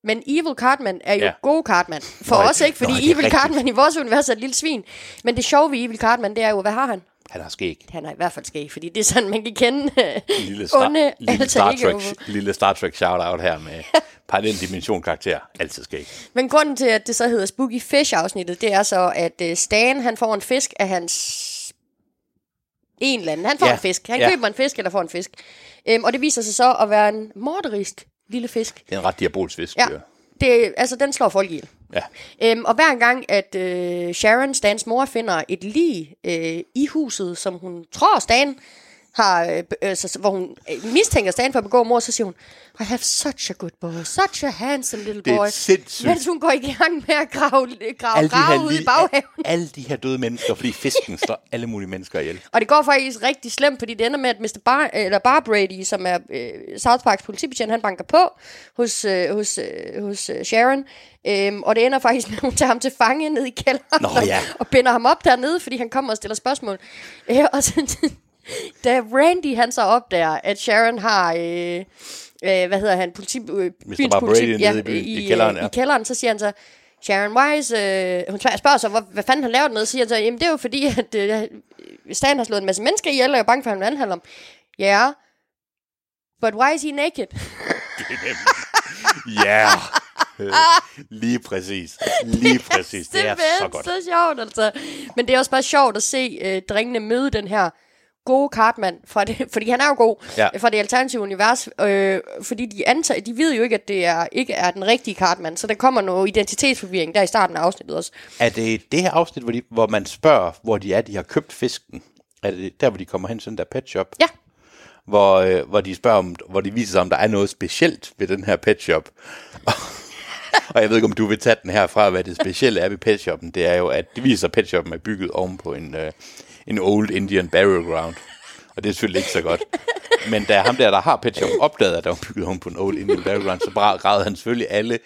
Men Evil Cartman er jo Ja. god Cartman. For Nå, os ikke, fordi er Evil rigtigt. Cartman i vores univers er et lille svin. Men det sjove ved Evil Cartman, det er jo, hvad har han? han har skæg. Han har i hvert fald skæg, fordi det er sådan, man kan kende En [laughs] lille Star, onde lille Star. Trek, lille Star Trek shout-out her med [laughs] parallel dimension karakter. Altid skæg. Men grunden til, at det så hedder Spooky Fish-afsnittet, det er så, at uh, Stan, han får en fisk af hans... En eller anden. Han får Ja, en fisk. Han ja. køber en fisk, eller får en fisk. Um, og det viser sig så at være en morderisk lille fisk. Det er en ret diabolsk fisk. Ja. Det, altså, den slår folk ihjel. ja. Øhm, og hver gang, at øh, Sharon, Stans mor, finder et lig øh, i huset, som hun tror, Stan har, øh, b- øh, så, hvor hun øh, mistænker Stan for at begå mord, så siger hun, I have such a good boy, such a handsome little Det er boy. sindssygt. Mens hun går i gang med at grave, grave, Alle grave her, ud i baghaven. alle de her døde mennesker, fordi fisken slår alle mulige mennesker ihjel. Og det går faktisk rigtig slemt, fordi det ender med, at Mr. Bar, eller Bar Brady, som er øh, South Parks politibetjent, han banker på hos, øh, hos, øh, hos øh, Sharon. Øhm, og det ender faktisk med, at hun tager ham til fange ned i kælderen Nå, og, ja. og binder ham op dernede, fordi han kommer og stiller spørgsmål. Øh, og så, da Randy han så opdager, at Sharon har... Øh, øh, hvad hedder han? Politi, øh, byens Bar Brady politi- nede i byen- i kælderen, øh, ja. i kælderen, så siger han så, Sharon Wise, øh, hun spørger- så, hvor, hvad fanden han laver noget, siger han så, jamen det er jo fordi, at øh, Stan har slået en masse mennesker ihjel, og jeg er bange for, at han vil anholde ham. Ja, yeah. but why is he naked? [laughs] Ja, yeah. lige præcis. Lige [laughs] præcis. Det er så Simpelthen godt. så sjovt, altså. Men det er også bare sjovt at se øh, drengene møde den her gode Cartman, fra det, [laughs] fordi han er jo god, Ja. fra det alternative univers, øh, fordi de, antager, de ved jo ikke, at det er, ikke er den rigtige Cartman, så der kommer noget identitetsforvirring der i starten af afsnittet også. Er det det her afsnit, hvor, de, hvor man spørger, hvor de er, de har købt fisken? Er det der, hvor de kommer hen til den der pet shop? Ja, Hvor, øh, hvor de spørger, om, hvor de viser sig, om der er noget specielt ved den her pet shop. [laughs] og jeg ved ikke, om du vil tage den herfra, hvad det specielle er ved pet shoppen. Det er jo, at det viser sig, at pet shoppen er bygget oven på en, øh, en old Indian burial ground. Og det er selvfølgelig ikke så godt. Men da ham der, der har pet shop, opdagede, at der var bygget oven på en old Indian burial ground, så gravede han selvfølgelig alle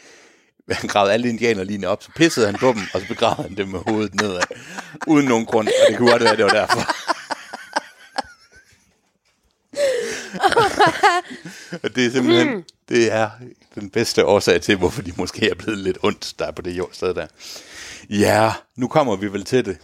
han gravede alle indianerlinjer op, så pissede han på dem, og så begravede han dem med hovedet nedad. Uden nogen grund, og det kunne godt være, det var derfor. [laughs] og det er simpelthen, det er den bedste årsag til, hvorfor de måske er blevet lidt ondt, der er på det jord sted der. Ja, nu kommer vi vel til det.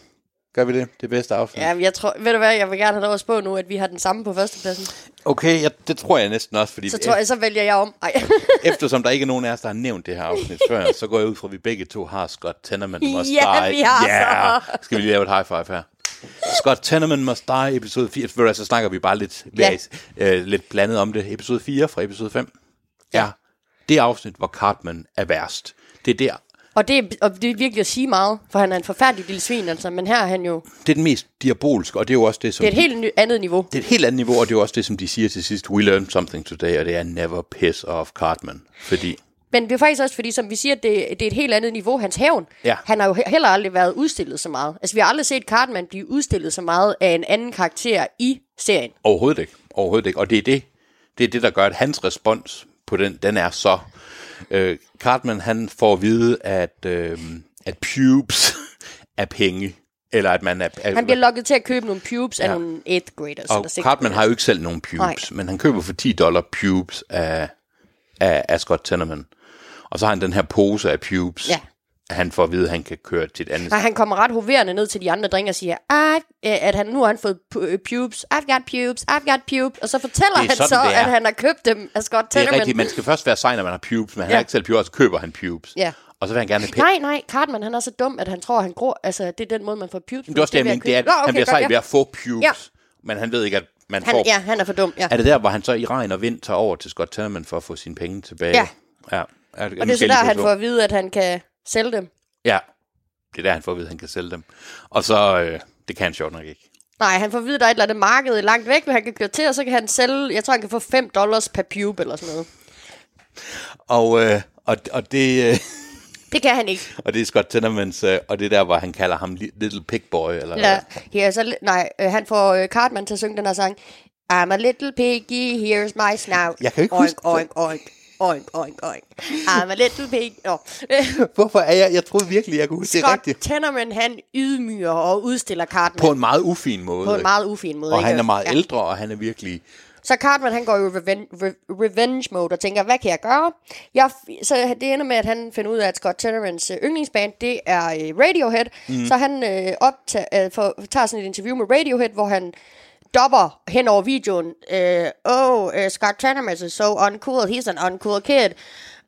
Gør vi det? Det bedste afsnit? ja jeg tror, ved du hvad, jeg vil gerne have lov at spå nu, at vi har den samme på førstepladsen. Okay, ja, det tror jeg næsten også, fordi Så tror jeg, så vælger jeg om. Ej. [laughs] eftersom der ikke er nogen af os, der har nævnt det her afsnit før, så går jeg ud fra, at vi begge to har Scott Tenorman Must Ja, Die. vi har yeah. så. Skal vi lige lave et high five her? Scott Tenorman Must Die, episode 4. For så snakker vi bare lidt, Ja. øh, lidt blandet om det. Episode 4 fra episode 5. Ja. Det afsnit, hvor Cartman er værst. Det er der. Og det, er, og det er virkelig at sige meget, for han er en forfærdelig lille svin, altså. Men her er han jo... Det er den mest diabolske, og det er jo også det, som... Det er et helt ny, andet niveau. det er et helt andet niveau, og det er jo også det, som de siger til sidst. We learned something today, og det er never piss off Cartman. Fordi Men det er faktisk også fordi, som vi siger, det, det er et helt andet niveau, hans hævn. Ja. Han har jo he- heller aldrig været udstillet så meget. Altså, vi har aldrig set Cartman blive udstillet så meget af en anden karakter i serien. Overhovedet ikke. Overhovedet ikke. Og det er det, det er det, der gør, at hans respons på den, den er så... Øh, Cartman, han får at vide, at, øh, at pubes [laughs] er penge. Eller at man er... er Han bliver lokket til at købe nogle pubes af Ja. nogle 8th graders. og 6th Cartman har jo ikke selv nogen pubes, Nej. men han køber for 10 dollar pubes af, af, af Scott Tenorman. Og så har han den her pose af pubes, Ja. Han får at vide, at han kan køre til et andet Nej, han kommer ret hoverende ned til de andre drenge og siger, "I've- øh, at han nu har han fået øh, pubes. I've got pubes, I've got pubes. Og så fortæller er han sådan, så, at han har købt dem af Scott Det er rigtigt, man skal først være sej, når man har pubes, men han Ja. har ikke selv pubes, og så køber han pubes. Ja. Og så vil han gerne have. Nej, nej, Cartman, han er så dum, at han tror, at han gror. Altså, det er den måde, man får pubes. Det er også det, jeg mener, det er, at Nå, han bliver sej ja. ved at få pubes, Ja. men han ved ikke, at man Han, får... ja, han er for dum, ja. Er det der, hvor han så i regn og vind tager over til Scott Tenorman for at få sine penge tilbage? Ja. ja. Er, Og det er så der, han får at vide, at han kan sælge dem. Ja, det er der, han får at vide, at han kan sælge dem. Og så, øh, det kan han sjovt nok ikke. Nej, han får at vide, at der er et eller andet marked langt væk, hvor han kan køre til, og så kan han sælge, jeg tror, han kan få 5 dollars per pube eller sådan noget. Og, øh, og, og, det, øh, [laughs] Det kan han ikke. og det er Scott Tenormans, øh, og det er der, hvor han kalder ham li- Little Pig Boy. Eller, Ja, ja så, nej, øh, han får øh, Cartman til at synge den her sang. I'm a little piggy, here's my snout. Jeg kan ikke oink, huske- oink, oink, oink, oink, oink. I'm a little pig. Nå. [laughs] Hvorfor er jeg? Jeg troede virkelig, jeg kunne huske det Scott rigtigt. Tenorman, han ydmyger og udstiller Cartman På en meget ufin måde. på en meget ufin måde. og ikke? han er meget Ja. ældre, og han er virkelig... Så Cartman, han går jo i revenge, re- revenge mode og tænker, hvad kan jeg gøre? Jeg, så det ender med, at han finder ud af, at Scott Tenormans øh, yndlingsband, det er øh, Radiohead. Mm. Så han øh, optager, øh, for, tager sådan et interview med Radiohead, hvor han dopper hen over videoen. Øh, oh, uh, Scott Tenorman is so uncool. He's an uncool kid.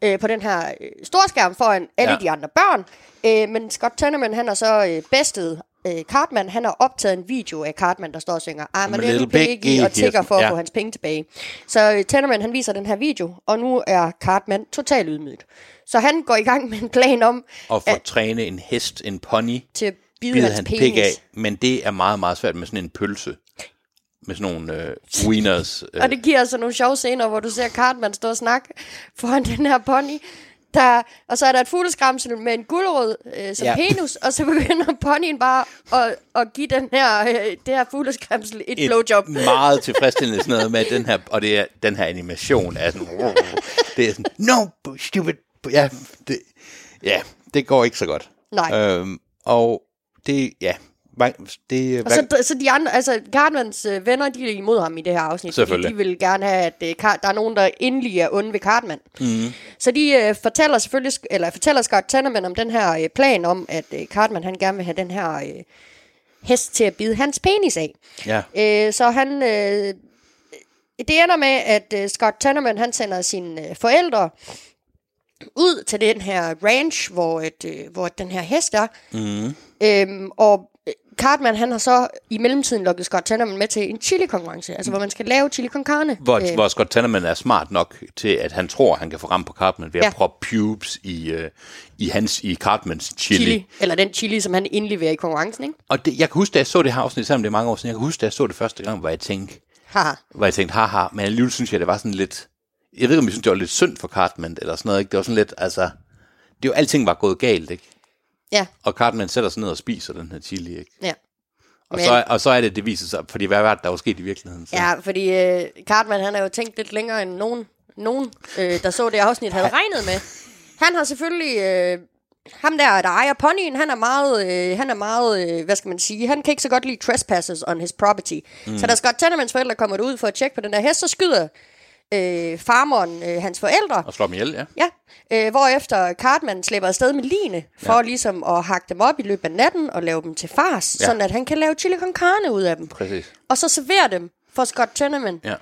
Øh, på den her øh, storskærm foran alle Ja. de andre børn. Øh, men Scott Tenorman, han har så øh, bestet øh, Cartman. Han har optaget en video af Cartman, der står og synger I'm a little piggy, og tigger for at Ja. få hans penge tilbage. Så øh, Tenorman, han viser den her video, og nu er Cartman totalt ydmyget. Så han går i gang med en plan om Og for at træne en hest, en pony, til at bide, bider hans han penis. pik af. Men det er meget, meget svært med sådan en pølse. Med sådan nogle øh, wieners. [laughs] Øh. Og det giver altså nogle sjove scener, hvor du ser Cartman stå og snakke foran den her pony. Der, og så er der et fugleskramsel med en gulerod øh, som Ja. penis, og så begynder ponyen bare at, at give den her, øh, det her fugleskramsel et, et blowjob. [laughs] meget tilfredsstillende sådan noget med den her, og det er, den her animation er sådan, det er sådan, no, stupid, ja, det, ja, det går ikke så godt. Nej. Øhm, og det, ja, det, Og så, så de andre, altså Cartmans øh, venner, de er imod ham i det her afsnit. Fordi Selvfølgelig. de vil gerne have, at øh, Car- der er nogen, der endelig er onde ved Cartman. Mm. Så de øh, fortæller selvfølgelig, eller fortæller Scott Tenorman om den her øh, plan om, at øh, Cartman han gerne vil have den her øh, hest til at bide hans penis af. ja, Øh, så han... Øh, det ender med, at øh, Scott Tenorman, han sender sine øh, forældre ud til den her ranch, hvor, et, øh, hvor den her hest er. Mm. Øhm, og Cartman, han har så i mellemtiden lukket Scott Tenorman med til en chili-konkurrence, altså hvor man skal lave chili con carne. hvor, Øh, hvor Scott Tenorman er smart nok til, at han tror, han kan få ramt på Cartman ved at Ja. proppe pubes i, øh, i, hans, i Cartmans chili. chili, eller den chili, som han indleverer i konkurrencen, ikke? Og det, jeg kan huske, da jeg så det her afsnit, selvom det er mange år siden, jeg kan huske, da jeg så det første gang, hvor jeg tænkte, Haha. hvor jeg tænkte, haha, men alligevel synes jeg, det var sådan lidt, jeg ved ikke, om jeg synes, det var lidt synd for Cartman, eller sådan noget, ikke? Det var sådan lidt, altså, det var, alting var gået galt, ikke? Ja, Og Cartman sætter sig ned og spiser den her chili, ikke? ja. Og, Men- så, og så er det, det viser sig, fordi hvad var det, der var sket i virkeligheden? Så. Ja, fordi øh, Cartman, han har jo tænkt lidt længere end nogen, nogen øh, der så det afsnit, havde [laughs] regnet med. Han har selvfølgelig... Øh, ham der, der ejer ponyen, han er meget, øh, han er meget øh, hvad skal man sige, han kan ikke så godt lide trespasses on his property. Mm. Så da Scott Tenormans forældre kommer ud for at tjekke på den der hest, så skyder øh, farmeren øh, hans forældre. Og slår dem ihjel, ja. Ja, øh, hvorefter Cartman slipper afsted med line, for ja. ligesom at hakke dem op i løbet af natten og lave dem til fars, Ja. sådan at han kan lave chili con carne ud af dem. Præcis. Og så servere dem for Scott Tenorman. Ja.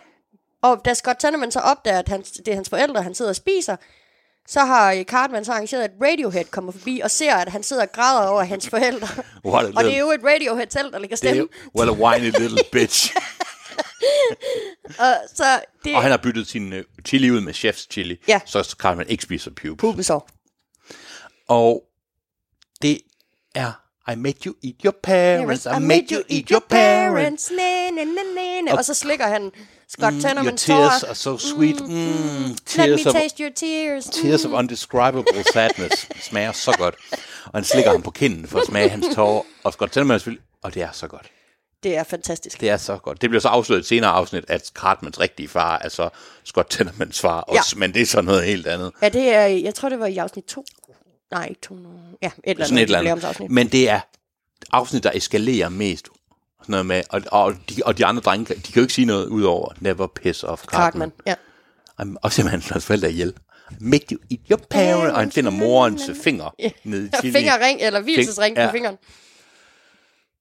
Og da Scott Tenorman så opdager, at hans, det er hans forældre, han sidder og spiser, så har øh, Cartman så arrangeret, at Radiohead kommer forbi og ser, at han sidder og græder over hans forældre. What a og det er jo et Radiohead selv, der ligger er, stemme. well, a whiny little [laughs] bitch. Og så det og han har byttet sin uh, chili ud med chefs chili, Ja. så Cartman ikke spiser pubes. pubesår. Og det er, I made you eat your parents, I made you eat your parents. Næ, næ, næ, næ, næ. Og så slikker han Scott Mm, Tenorman your tears are so sweet. Mm, Let tears, me of, taste your tears. tears of undescribable [laughs] sadness. smager så godt. Og han slikker ham på kinden for at smage hans tårer. Og Scott Tenorman er selvfølgelig, og det er så godt. Det er fantastisk. Det er så godt. Det bliver så afsløret i et senere afsnit, at Cartmans rigtige far er så Scott Tenormans far også, Ja. men det er så noget helt andet. Ja, det er, jeg tror, det var i afsnit 2. Nej, ikke 2. Ja, et eller Sådan et eller andet. andet. Men det er afsnit, der eskalerer mest. Sådan noget med, og, og, de, og de andre drenge, de kan jo ikke sige noget ud over never piss off Cartman. Cartman, ja. Og simpelthen slår forældre ihjel. Make you eat your parent. Og han finder morens finger nede i [laughs] fingerring, eller hvilesesring på fingeren.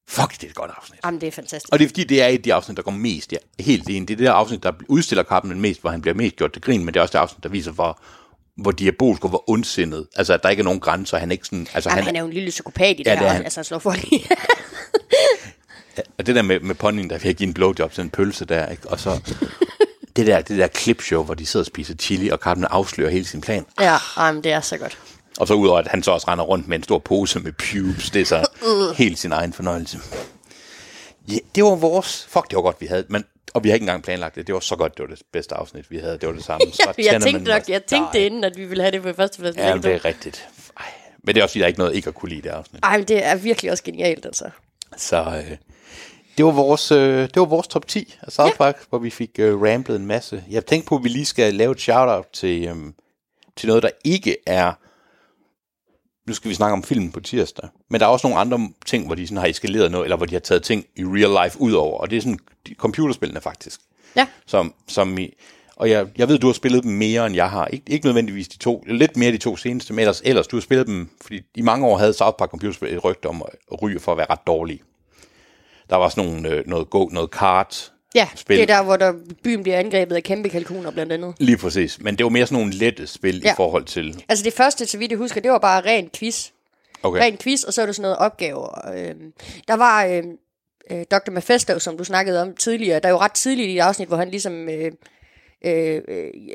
Fuck, det er et godt afsnit. Jamen, det er fantastisk. Og det er fordi, det er et af de afsnit, der går mest ja, helt ind. Det er det der afsnit, der udstiller Cartman mest, hvor han bliver mest gjort til grin, men det er også det afsnit, der viser, hvor, hvor diabolsk og hvor ondsindet. Altså, at der ikke er nogen grænser. Han er ikke sådan... Altså, Jamen, han, han er jo en lille psykopat i det Ja, det er her. han. Altså, han slår folk i. Og det der med, med ponyen, der fik give en blowjob til en pølse der, ikke? Og så det der, det der clipshow, hvor de sidder og spiser chili, og Cartman afslører hele sin plan. ja, jamen, det er så godt. Og så udover, at han så også render rundt med en stor pose med pubes, det er så [laughs] helt sin egen fornøjelse. Ja, det var vores... Fuck, det var godt, vi havde. Men, og vi har ikke engang planlagt det. Det var så godt, det var det bedste afsnit, vi havde. Det var det samme. [laughs] Ja, jeg tænkte nok, jeg tænkte det inden, at vi ville have det på førstepladsen. Ja, men det er rigtigt. Ej. Men det er også, fordi der er ikke noget ikke at kunne lide det afsnit. Ej, men det er virkelig også genialt, altså. Så øh, det var vores, øh, det var vores top 10 af South Park, hvor vi fik øh, ramblet en masse. Jeg tænkte på, at vi lige skal lave et shout-out til, øh, til noget, der ikke er... Nu skal vi snakke om filmen på tirsdag. Men der er også nogle andre ting, hvor de sådan har eskaleret noget, eller hvor de har taget ting i real life ud over. Og det er sådan de, computerspillene faktisk. Ja. Som, som i, og jeg, jeg ved, du har spillet dem mere, end jeg har. Ikke, ikke nødvendigvis de to, lidt mere de to seneste, men ellers, ellers du har spillet dem, fordi i mange år havde South Park computerspil et rygte om at ryge for at være ret dårlige. Der var sådan nogle, øh, noget go, noget kart, Ja, spil. det er der, hvor der, byen bliver angrebet af kæmpe kalkuner, blandt andet. Lige præcis. Men det var mere sådan nogle lette spil ja. I forhold til... Altså det første, så vidt jeg husker, det var bare ren quiz. Okay. Ren quiz, og så er det sådan noget opgaver. Øhm, der var øh, øh, Dr. Mephisto, som du snakkede om tidligere. Der er jo ret tidligt i et afsnit, hvor han ligesom... Øh, øh,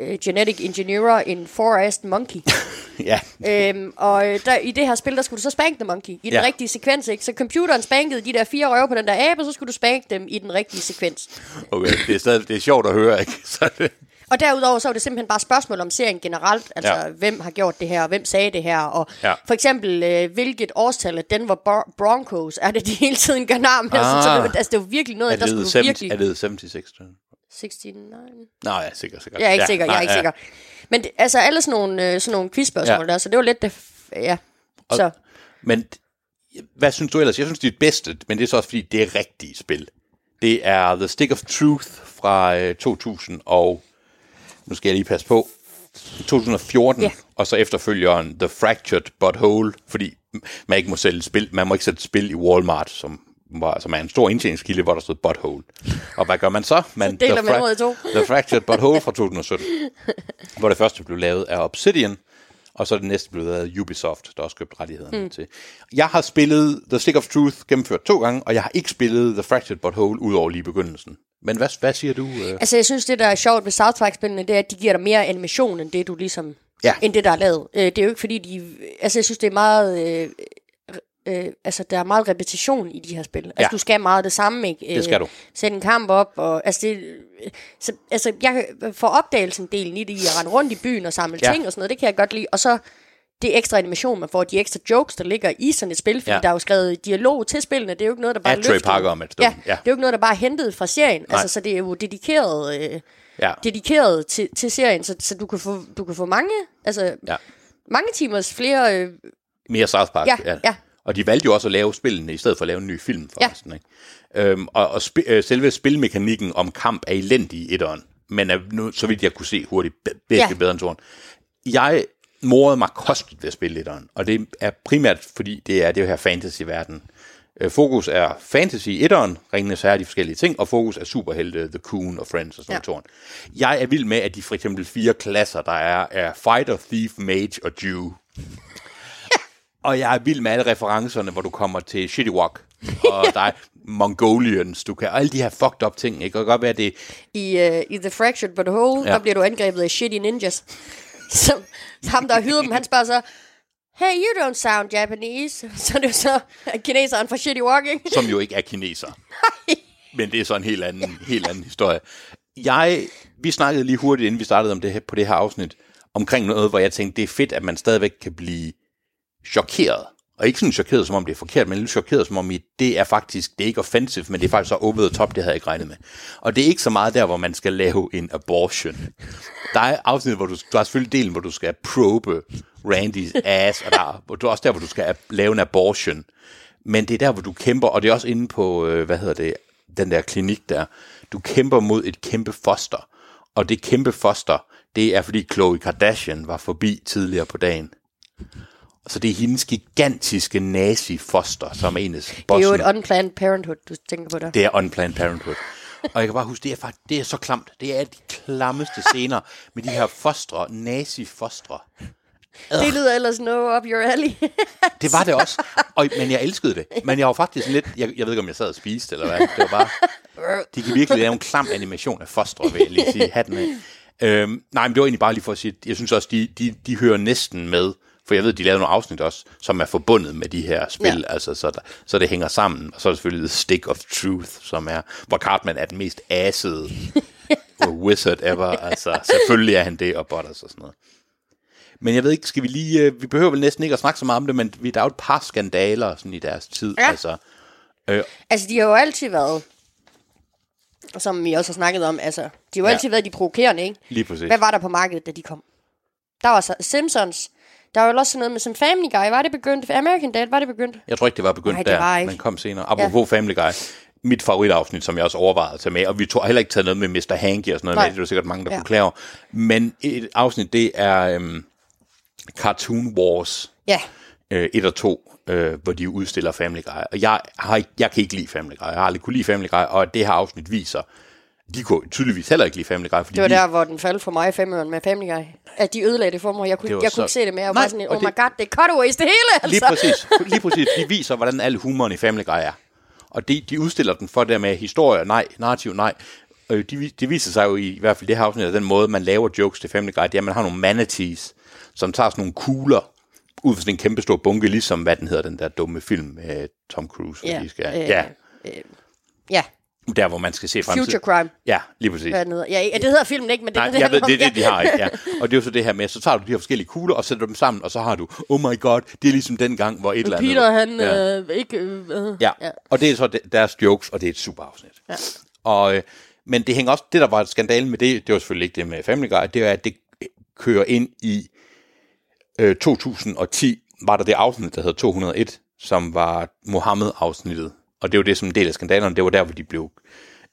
øh, genetic engineer en forest monkey. [laughs] Ja, øhm, og øh, der, i det her spil, der skulle du så spank the monkey i den Ja. rigtige sekvens, ikke? Så computeren spankede de der fire røve på den der abe, og så skulle du spanke dem i den rigtige sekvens. okay. Det er, stadig, det er sjovt at høre, ikke? [laughs] Så det, Og derudover så var det simpelthen bare spørgsmål om serien generelt. Altså, Ja. hvem har gjort det her, og hvem sagde det her. Og Ja. for eksempel, øh, hvilket årstal af Denver Bro- Broncos er det, de hele tiden gør nar med. Ah. Så Ah. det, var- altså, det var virkelig noget, er, der skulle det du 70, virkelig... er det 76? Tror jeg? 69? Nå ja, sikkert, sikkert. Jeg er ikke ja, sikker, jeg er nej, ikke ja. sikker. Men det, altså, alle sådan nogle, øh, sådan nogle quizspørgsmål Ja. der, så det var lidt det... Ja, så... Men hvad synes du ellers? Jeg synes, det er det bedste, men det er så også, fordi det er rigtige spil. Det er The Stick of Truth fra øh, 2000 og... Nu skal jeg lige passe på. 2014, Ja. og så efterfølgeren The Fractured But Whole, fordi man ikke må sælge spil, man må ikke sætte spil i Walmart, som, var, som er en stor indtjeningskilde, hvor der stod Butthole. Og hvad gør man så? [laughs] Man, deler The ud i to. [laughs] The Fractured But Whole fra 2017, [laughs] hvor det første blev lavet af Obsidian, og så det næste blevet lavet af Ubisoft, der også købt rettighederne mm. til. Jeg har spillet The Stick of Truth gennemført to gange, og jeg har ikke spillet The Fractured But Whole ud over lige begyndelsen. Men hvad, hvad siger du? Øh? Altså, jeg synes, det der er sjovt ved South Park-spillene, det er, at de giver dig mere animation, end det, du ligesom... Ja. End det, der er lavet. Øh, det er jo ikke, fordi de... Altså, jeg synes, det er meget... Øh, øh, altså, der er meget repetition i de her spil. Altså, Ja. du skal meget det samme, ikke? Det skal du. Sætte en kamp op, og... Altså, det, øh, så, altså jeg kan- for opdagelsen delen i det, i at rende rundt i byen og samle Ja. ja. ting og sådan noget, det kan jeg godt lide. Og så det ekstra animation, man får, de ekstra jokes, der ligger i sådan et spil, fordi Ja. ja. der er jo skrevet dialog til spillene, det er jo ikke noget, der bare er Trey. Parker om et. Ja, Ja. det er jo ikke noget, der bare er hentet fra serien. Nej. Altså, så det er jo dedikeret... Øh, Ja. dedikeret til, til serien, så, så du, kan få, du kan få mange, altså, Ja. mange timers flere... Øh, Mere South Park. Ja, ja. Og de valgte jo også at lave spillene, i stedet for at lave en ny film, forresten. Ikke? Øhm, og og spi- øh, selve spilmekanikken om kamp er elendig i etteren, men er nu, så vidt jeg kunne se hurtigt, bedre, Ja. bedre end toren. Jeg morede mig kosteligt ved at spille etteren, og det er primært, fordi det er det her fantasy-verden. Øh, Fokus er fantasy i etteren, Ringenes Herre, de forskellige ting, og fokus er superhelte, The Coon og Friends og sådan Ja. noget. Jeg er vild med, at de for eksempel fire klasser, der er, er Fighter, Thief, Mage og Jew. Og jeg er vild med alle referencerne, hvor du kommer til Shitty Walk, [laughs] og der er Mongolians, du kan, og alle de her fucked up ting, ikke? Og godt være, det i, øh, I The Fractured But Whole, Ja. der bliver du angrebet af shitty ninjas. [laughs] Som, ham, der hyder dem, han spørger så, Hey, you don't sound Japanese. [laughs] Så er det jo så kineseren fra Shitty Walk, ikke? som jo ikke er kineser. Men det er så en helt anden, helt anden historie. Jeg, vi snakkede lige hurtigt, inden vi startede om det her, på det her afsnit, omkring noget, hvor jeg tænkte, det er fedt, at man stadigvæk kan blive chokeret. Og ikke sådan chokeret, som om det er forkert, men lidt chokeret, som om I- det er faktisk, det er ikke offensive, men det er faktisk så over the top, det havde jeg ikke regnet med. Og det er ikke så meget der, hvor man skal lave en abortion. Der er afsnit, hvor du, der er selvfølgelig delen, hvor du skal probe Randys ass, og der hvor du er også der, hvor du skal lave en abortion. Men det er der, hvor du kæmper, og det er også inde på, øh, hvad hedder det, den der klinik der. Du kæmper mod et kæmpe foster. Og det kæmpe foster, det er fordi Khloe Kardashian var forbi tidligere på dagen. Så det er hendes gigantiske nazi-foster, som enes Det er jo bossen. et unplanned parenthood, du tænker på der. Det er Unplanned Parenthood. Og jeg kan bare huske, det er, faktisk, det er så klamt. Det er de klammeste scener med de her fostre, nazi-fostre. Det lyder ellers no up your alley. Det var det også. Og, men jeg elskede det. Men jeg var faktisk lidt... Jeg, jeg ved ikke, om jeg sad og spiste, eller hvad. Det var bare... De kan virkelig lave en klam animation af fostre, vil jeg lige sige. Hatten af. Øhm, nej, men det var egentlig bare lige for at sige, jeg synes også, de, de, de hører næsten med, for jeg ved, de lavede nogle afsnit også, som er forbundet med de her spil, Ja. altså, så, der, så det hænger sammen. Og så er der selvfølgelig The Stick of Truth, som er, hvor Cartman er den mest assede [laughs] wizard ever. Altså, selvfølgelig er han det, og Butters og sådan noget. Men jeg ved ikke, skal vi lige... øh, Vi behøver vel næsten ikke at snakke så meget om det, men vi- der er jo et par skandaler sådan i deres tid. Ja. Altså, altså, de har jo altid været, som vi også har snakket om, altså, de har jo Ja. altid været de provokerende, ikke? lige præcis. Hvad var der på markedet, da de kom? Der var så Simpsons. Der var jo også sådan noget med som Family Guy. Var det begyndt? American Dad, var det begyndt? Jeg tror ikke, det var begyndt Nej, det der, var ikke. men kom senere. Apropos ja. Family Guy. Mit favoritafsnit, som jeg også overvejede at tage med, og vi tog heller ikke taget noget med Mr. Hanky og sådan noget Nej. med, det er der sikkert mange, der Ja. over. Men et afsnit, det er øhm, Cartoon Wars Ja. øh, 1 og 2, øh, hvor de udstiller Family Guy. Og jeg, har, jeg kan ikke lide Family Guy. Jeg har aldrig kunne lide Family Guy, og det her afsnit viser, de kunne tydeligvis heller ikke lide Family Guy, fordi Det var de, der, hvor den faldt for mig i femøren med Family Guy. At de ødelagde det for mig. Jeg kunne, jeg kunne så- ikke se det mere. Jeg var sådan, oh my det- god, det er cutaways det hele, altså. Lige præcis. [laughs] Lige præcis. De viser, hvordan al humoren i Family Guy er. Og de, de udstiller den for det med historie, nej, narrativ, nej. Øh, de, det viser sig jo i, i hvert fald det her afsnit, den måde, man laver jokes til Family Guy, det er, at man har nogle manatees, som tager sådan nogle kugler ud fra sådan en kæmpe stor bunke, ligesom hvad den hedder, den der dumme film med Tom Cruise. Ja, de skal, øh, ja, Ja, der hvor man skal se fremtiden. Future Crime. Ja, lige præcis. Hvad den hedder. Ja, det hedder filmen ikke, men det er Nej, det, jeg ved, det er det, de har, ikke? Ja. [laughs] Og det er jo så det her med, så tager du de her forskellige kugler og sætter dem sammen, og så har du, oh my god, det er ligesom den gang, hvor et eller andet... Peter, han Ja. øh, ikke... Øh, øh. Ja. Ja. og det er så de- deres jokes, og det er et super afsnit. Ja. Og, øh, men det hænger også, det der var skandalen med det, det var selvfølgelig ikke det med Family Guy, det er, at det kører ind i øh, 2010, var der det afsnit, der hed 201, som var Mohammed-afsnittet. Og det var det som en del af skandalerne, det var der, hvor de blev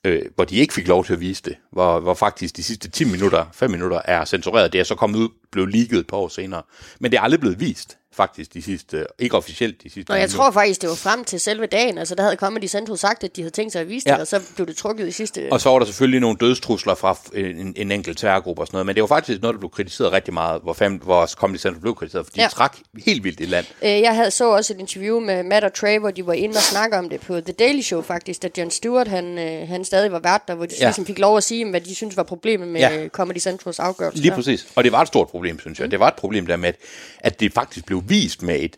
øh, hvor de ikke fik lov til at vise det, hvor, hvor faktisk de sidste 10 minutter, 5 minutter er censureret. Det er så kommet ud, blev leaget et par år senere. Men det er aldrig blevet vist, faktisk, de sidste, ikke officielt de sidste Og jeg tror faktisk, det var frem til selve dagen. Altså, der havde Comedy Central sagt, at de havde tænkt sig at vise det, Ja. og så blev det trukket i sidste... Og så var der selvfølgelig nogle dødstrusler fra en, en enkelt terrorgruppe og sådan noget, men det var faktisk noget, der blev kritiseret rigtig meget, hvor, fem, hvor Comedy Central blev kritiseret, fordi ja. De trak helt vildt i land. Øh, Jeg havde så også et interview med Matt og Trey, hvor de var inde og snakke om det på The Daily Show faktisk, da Jon Stewart han, øh, han stadig var vært der, hvor de Ja. ligesom fik lov at sige, hvad de synes var problemet med Ja. Comedy Centrals afgørelse. Lige præcis. Og det var et stort problem, synes jeg. Det var et problem der med, at, at det faktisk blev vist med et...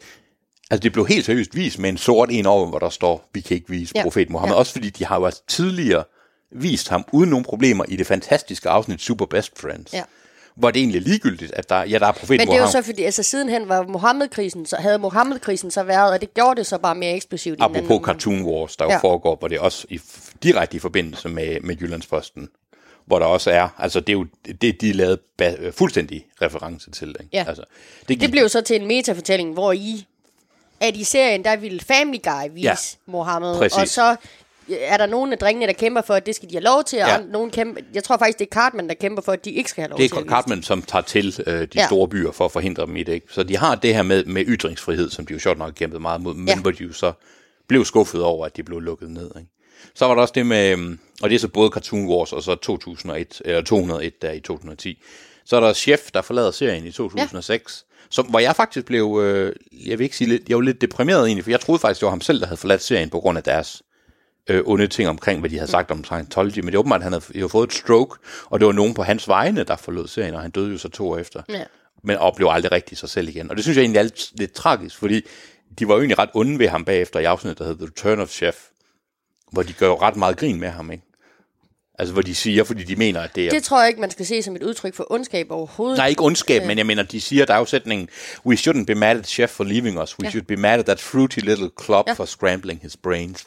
Altså det blev helt seriøst vist med en sort en over, hvor der står, vi kan ikke vise ja. Profet Mohammed. Ja. Også fordi de har jo altså tidligere vist ham uden nogen problemer i det fantastiske afsnit Super Best Friends. Ja. Hvor det egentlig er ligegyldigt, at der, ja, der er profet Men det er Mohammed. jo så fordi, altså sidenhen var Mohammed-krisen, så havde Mohammed-krisen så været, og det gjorde det så bare mere eksplosivt. Apropos Cartoon Wars, der jo Ja. foregår, hvor det også i, direkte i forbindelse med, med Jyllandsposten, hvor der også er, altså det er jo det, de lavede ba- fuldstændig reference til. Ikke? Ja. Altså, Det blev så til en metafortælling, hvor I, at i serien, der ville Family Guy vise Ja, Mohammed, præcis. og så er der nogle af drengene, der kæmper for, at det skal de have lov til, Ja. og nogen kæmper, jeg tror faktisk, det er Cartman, der kæmper for, at de ikke skal have lov det til at er vise Cartman, som tager til øh, de ja. Ja. store byer for at forhindre dem i det. Ikke? Så de har det her med, med ytringsfrihed, som de jo sjovt nok kæmpede meget mod, men Ja. hvor de jo så blev skuffet over, at de blev lukket ned. Ikke? Så var der også det med, øhm, og det er så både Cartoon Wars og så 2001, eller 201 der i 2010. Så er der Chef, der forlader serien i 2006. Ja. Som, hvor jeg faktisk blev, øh, jeg vil ikke sige lidt, jeg var lidt deprimeret egentlig, for jeg troede faktisk, det var ham selv, der havde forladt serien på grund af deres øh, onde ting omkring, hvad de havde sagt om Scientology, men det er åbenbart, at han havde, havde fået et stroke, og det var nogen på hans vegne, der forlod serien, og han døde jo så to år efter. Ja. Men blev aldrig rigtig sig selv igen. Og det synes jeg egentlig er lidt, lidt tragisk, fordi de var jo egentlig red onde ved ham bagefter i afsnittet, der hed The Return of Chef, hvor de gør jo ret meget grin med ham, ikke? Altså, hvor de siger, fordi de mener, at det er... Det tror jeg ikke, man skal se som et udtryk for ondskab overhovedet. Nej, ikke ondskab, men jeg mener, de siger, der er jo sætningen, we shouldn't be mad at chef for leaving us, we Ja. should be mad at that fruity little club Ja. for scrambling his brains.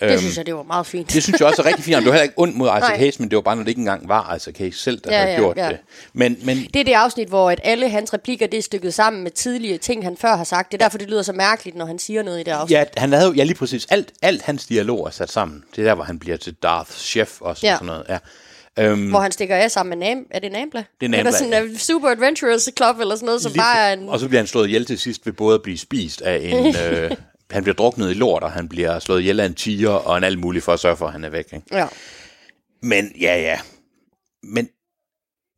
Det synes jeg, det var meget fint. øhm, Det synes jeg også er rigtig fint. og Det var heller ikke ondt mod Isaac Nej. Hayes, men det var bare, når det ikke engang var Isaac Hayes selv, der Ja, havde ja, gjort ja. det. Men, men Det er det afsnit, hvor at alle hans replikker det er stykket sammen med tidligere ting, han før har sagt. Det er derfor, det lyder så mærkeligt, når han siger noget i det afsnit. ja, han havde jo, ja lige præcis, alt, alt hans dialog er sat sammen. Det er der, hvor han bliver til Darth Chef også, Ja. og sådan noget. Ja. Øhm, Hvor han stikker af sammen med Nam. Er det Nambla? Det er Nambla, sådan en super adventurous club, eller sådan noget, som lige bare er en... Og så bliver han slået ihjel til sidst ved både at blive spist af en... [laughs] øh, han bliver druknet i lort, og han bliver slået ihjel af en tiger, og en alt muligt for at sørge for, at han er væk. Ikke? Ja. Men ja, ja. Men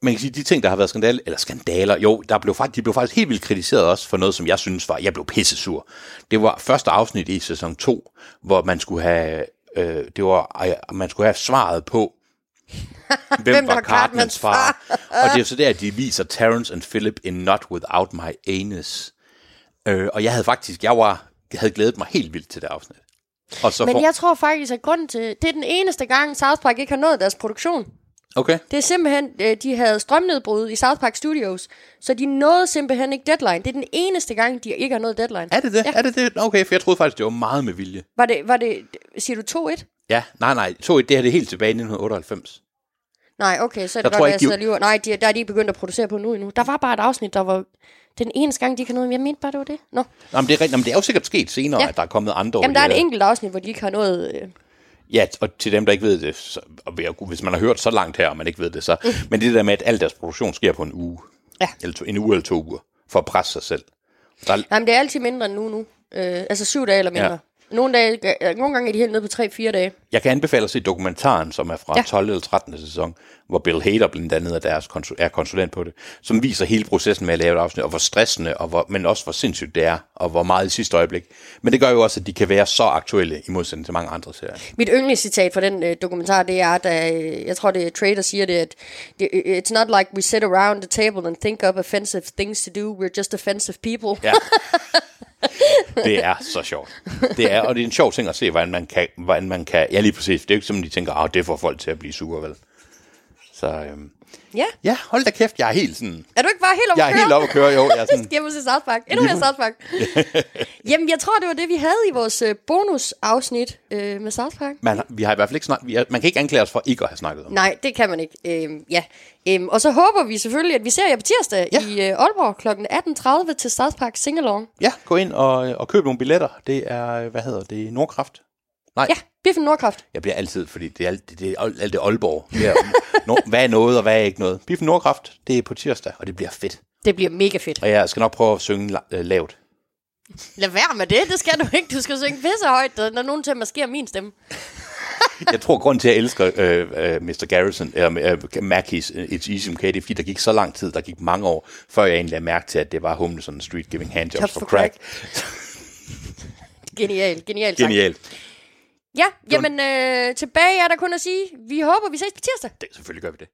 man kan sige, de ting, der har været skandal, eller skandaler, jo, der blev faktisk, de blev faktisk helt vildt kritiseret også for noget, som jeg synes var, jeg blev pissesur. Det var første afsnit i sæson 2, hvor man skulle have, øh, det var, man skulle have svaret på, [laughs] hvem, Hvem var var Cartmans far. og det er jo så der, at de viser Terrence and Philip in Not Without My Anus. Øh, og jeg havde faktisk, jeg var, jeg havde glædet mig helt vildt til det afsnit. Og så Men får, jeg tror faktisk, at grunden til... Det er den eneste gang, South Park ikke har nået deres produktion. Okay. Det er simpelthen, øh, de havde strømnedbrud i South Park Studios, så de nåede simpelthen ikke deadline. Det er den eneste gang, de ikke har nået deadline. Er det det? Ja. Er det det? Okay, for jeg troede faktisk, det var meget med vilje. Var det, var det, siger du 2-1? Ja, nej, nej. To, det her det er helt tilbage i 1998. Nej, okay, så er Der det tror godt, jeg at jeg de- sidder lige... Nej, de, der er de begyndt at producere på nu endnu. Der var bare et afsnit, der var... Den eneste gang, de har noget... Jeg mente bare, det var det. Nå. Nå, men det er. Nå, men det er jo sikkert sket senere, ja. At der er kommet andre. Jamen, der er et enkelt afsnit, hvor de ikke har noget... Øh, Ja, og til dem, der ikke ved det, så, og hvis man har hørt så langt her, og man ikke ved det, så... Men det der med, at al deres produktion sker på en uge. Ja. Eller to, en uge eller to uger, for at presse sig selv. Der, er- Jamen, det er altid mindre end nu nu. Øh, altså syv dage eller mindre. Ja. Nogle, dage, øh, nogle gange er de helt nede på 3-4 dage. jeg kan anbefale at se dokumentaren, som er fra ja. Ja. 12 eller 13. sæson, hvor Bill Hader blandt andet er, deres konsul- er konsulent på det, som viser hele processen med at lave et afsnit, og hvor stressende, og hvor, men også hvor sindssygt det er, og hvor meget i sidste øjeblik. Men det gør jo også, at de kan være så aktuelle, i modsætning til mange andre serier. Mit yndlingscitat fra den øh, dokumentar, det er, at øh, jeg tror, det er Trader siger det, at det, it's not like we sit around the table and think up offensive things to do. We're just offensive people. Ja. [laughs] det er så sjovt. Det er, og det er en sjov ting at se, hvordan man kan, hvordan man kan ja lige præcis, det er jo ikke som, de tænker, at det får folk til at blive sure, vel? Så øhm, ja. ja, hold da kæft, jeg er helt sådan, Er du ikke bare helt oppe jeg er helt oppe at køre, jo, jeg er [laughs] sådan, Skal jeg se South Park? Endnu mere South Park. [laughs] Jamen, jeg tror, det var det, vi havde i vores øh, bonusafsnit øh, med South Park. man, vi har i hvert fald ikke snakket, vi er, man kan ikke anklage os for ikke at have snakket om. Nej, det kan man ikke. Øhm, ja. Øhm, og så håber vi selvfølgelig, at vi ser jer på tirsdag Ja. ja. i øh, Aalborg kl. 18.30 til South Park Singalong. Ja, gå ind og, og køb nogle billetter. Det er, hvad hedder det, Nordkraft? Nej, Ja, Biffen Nordkraft. jeg bliver altid, fordi det er alt det, det, er alt det Aalborg. Det er, no, hvad er noget, og hvad er ikke noget. Biffen Nordkraft, det er på tirsdag, og det bliver fedt. Det bliver mega fedt. Og jeg skal nok prøve at synge la- øh, lavt. Lad være med det, det skal du ikke. Du skal synge pisse højt, når nogen til at maskere min stemme. [laughs] Jeg tror, grund til, at jeg elsker øh, øh, Mr. Garrison, eller øh, Mackey's øh, It's Easy MK, det er, fordi der gik så lang tid, der gik mange år, før jeg egentlig lagde mærke til, at det var Homeless on the Street Giving Handjobs Jobs for, for crack. Genial, genial sagt. Genialt. Ja, jamen øh, tilbage er der kun at sige, vi håber, vi ses på tirsdag. Det, selvfølgelig gør vi det.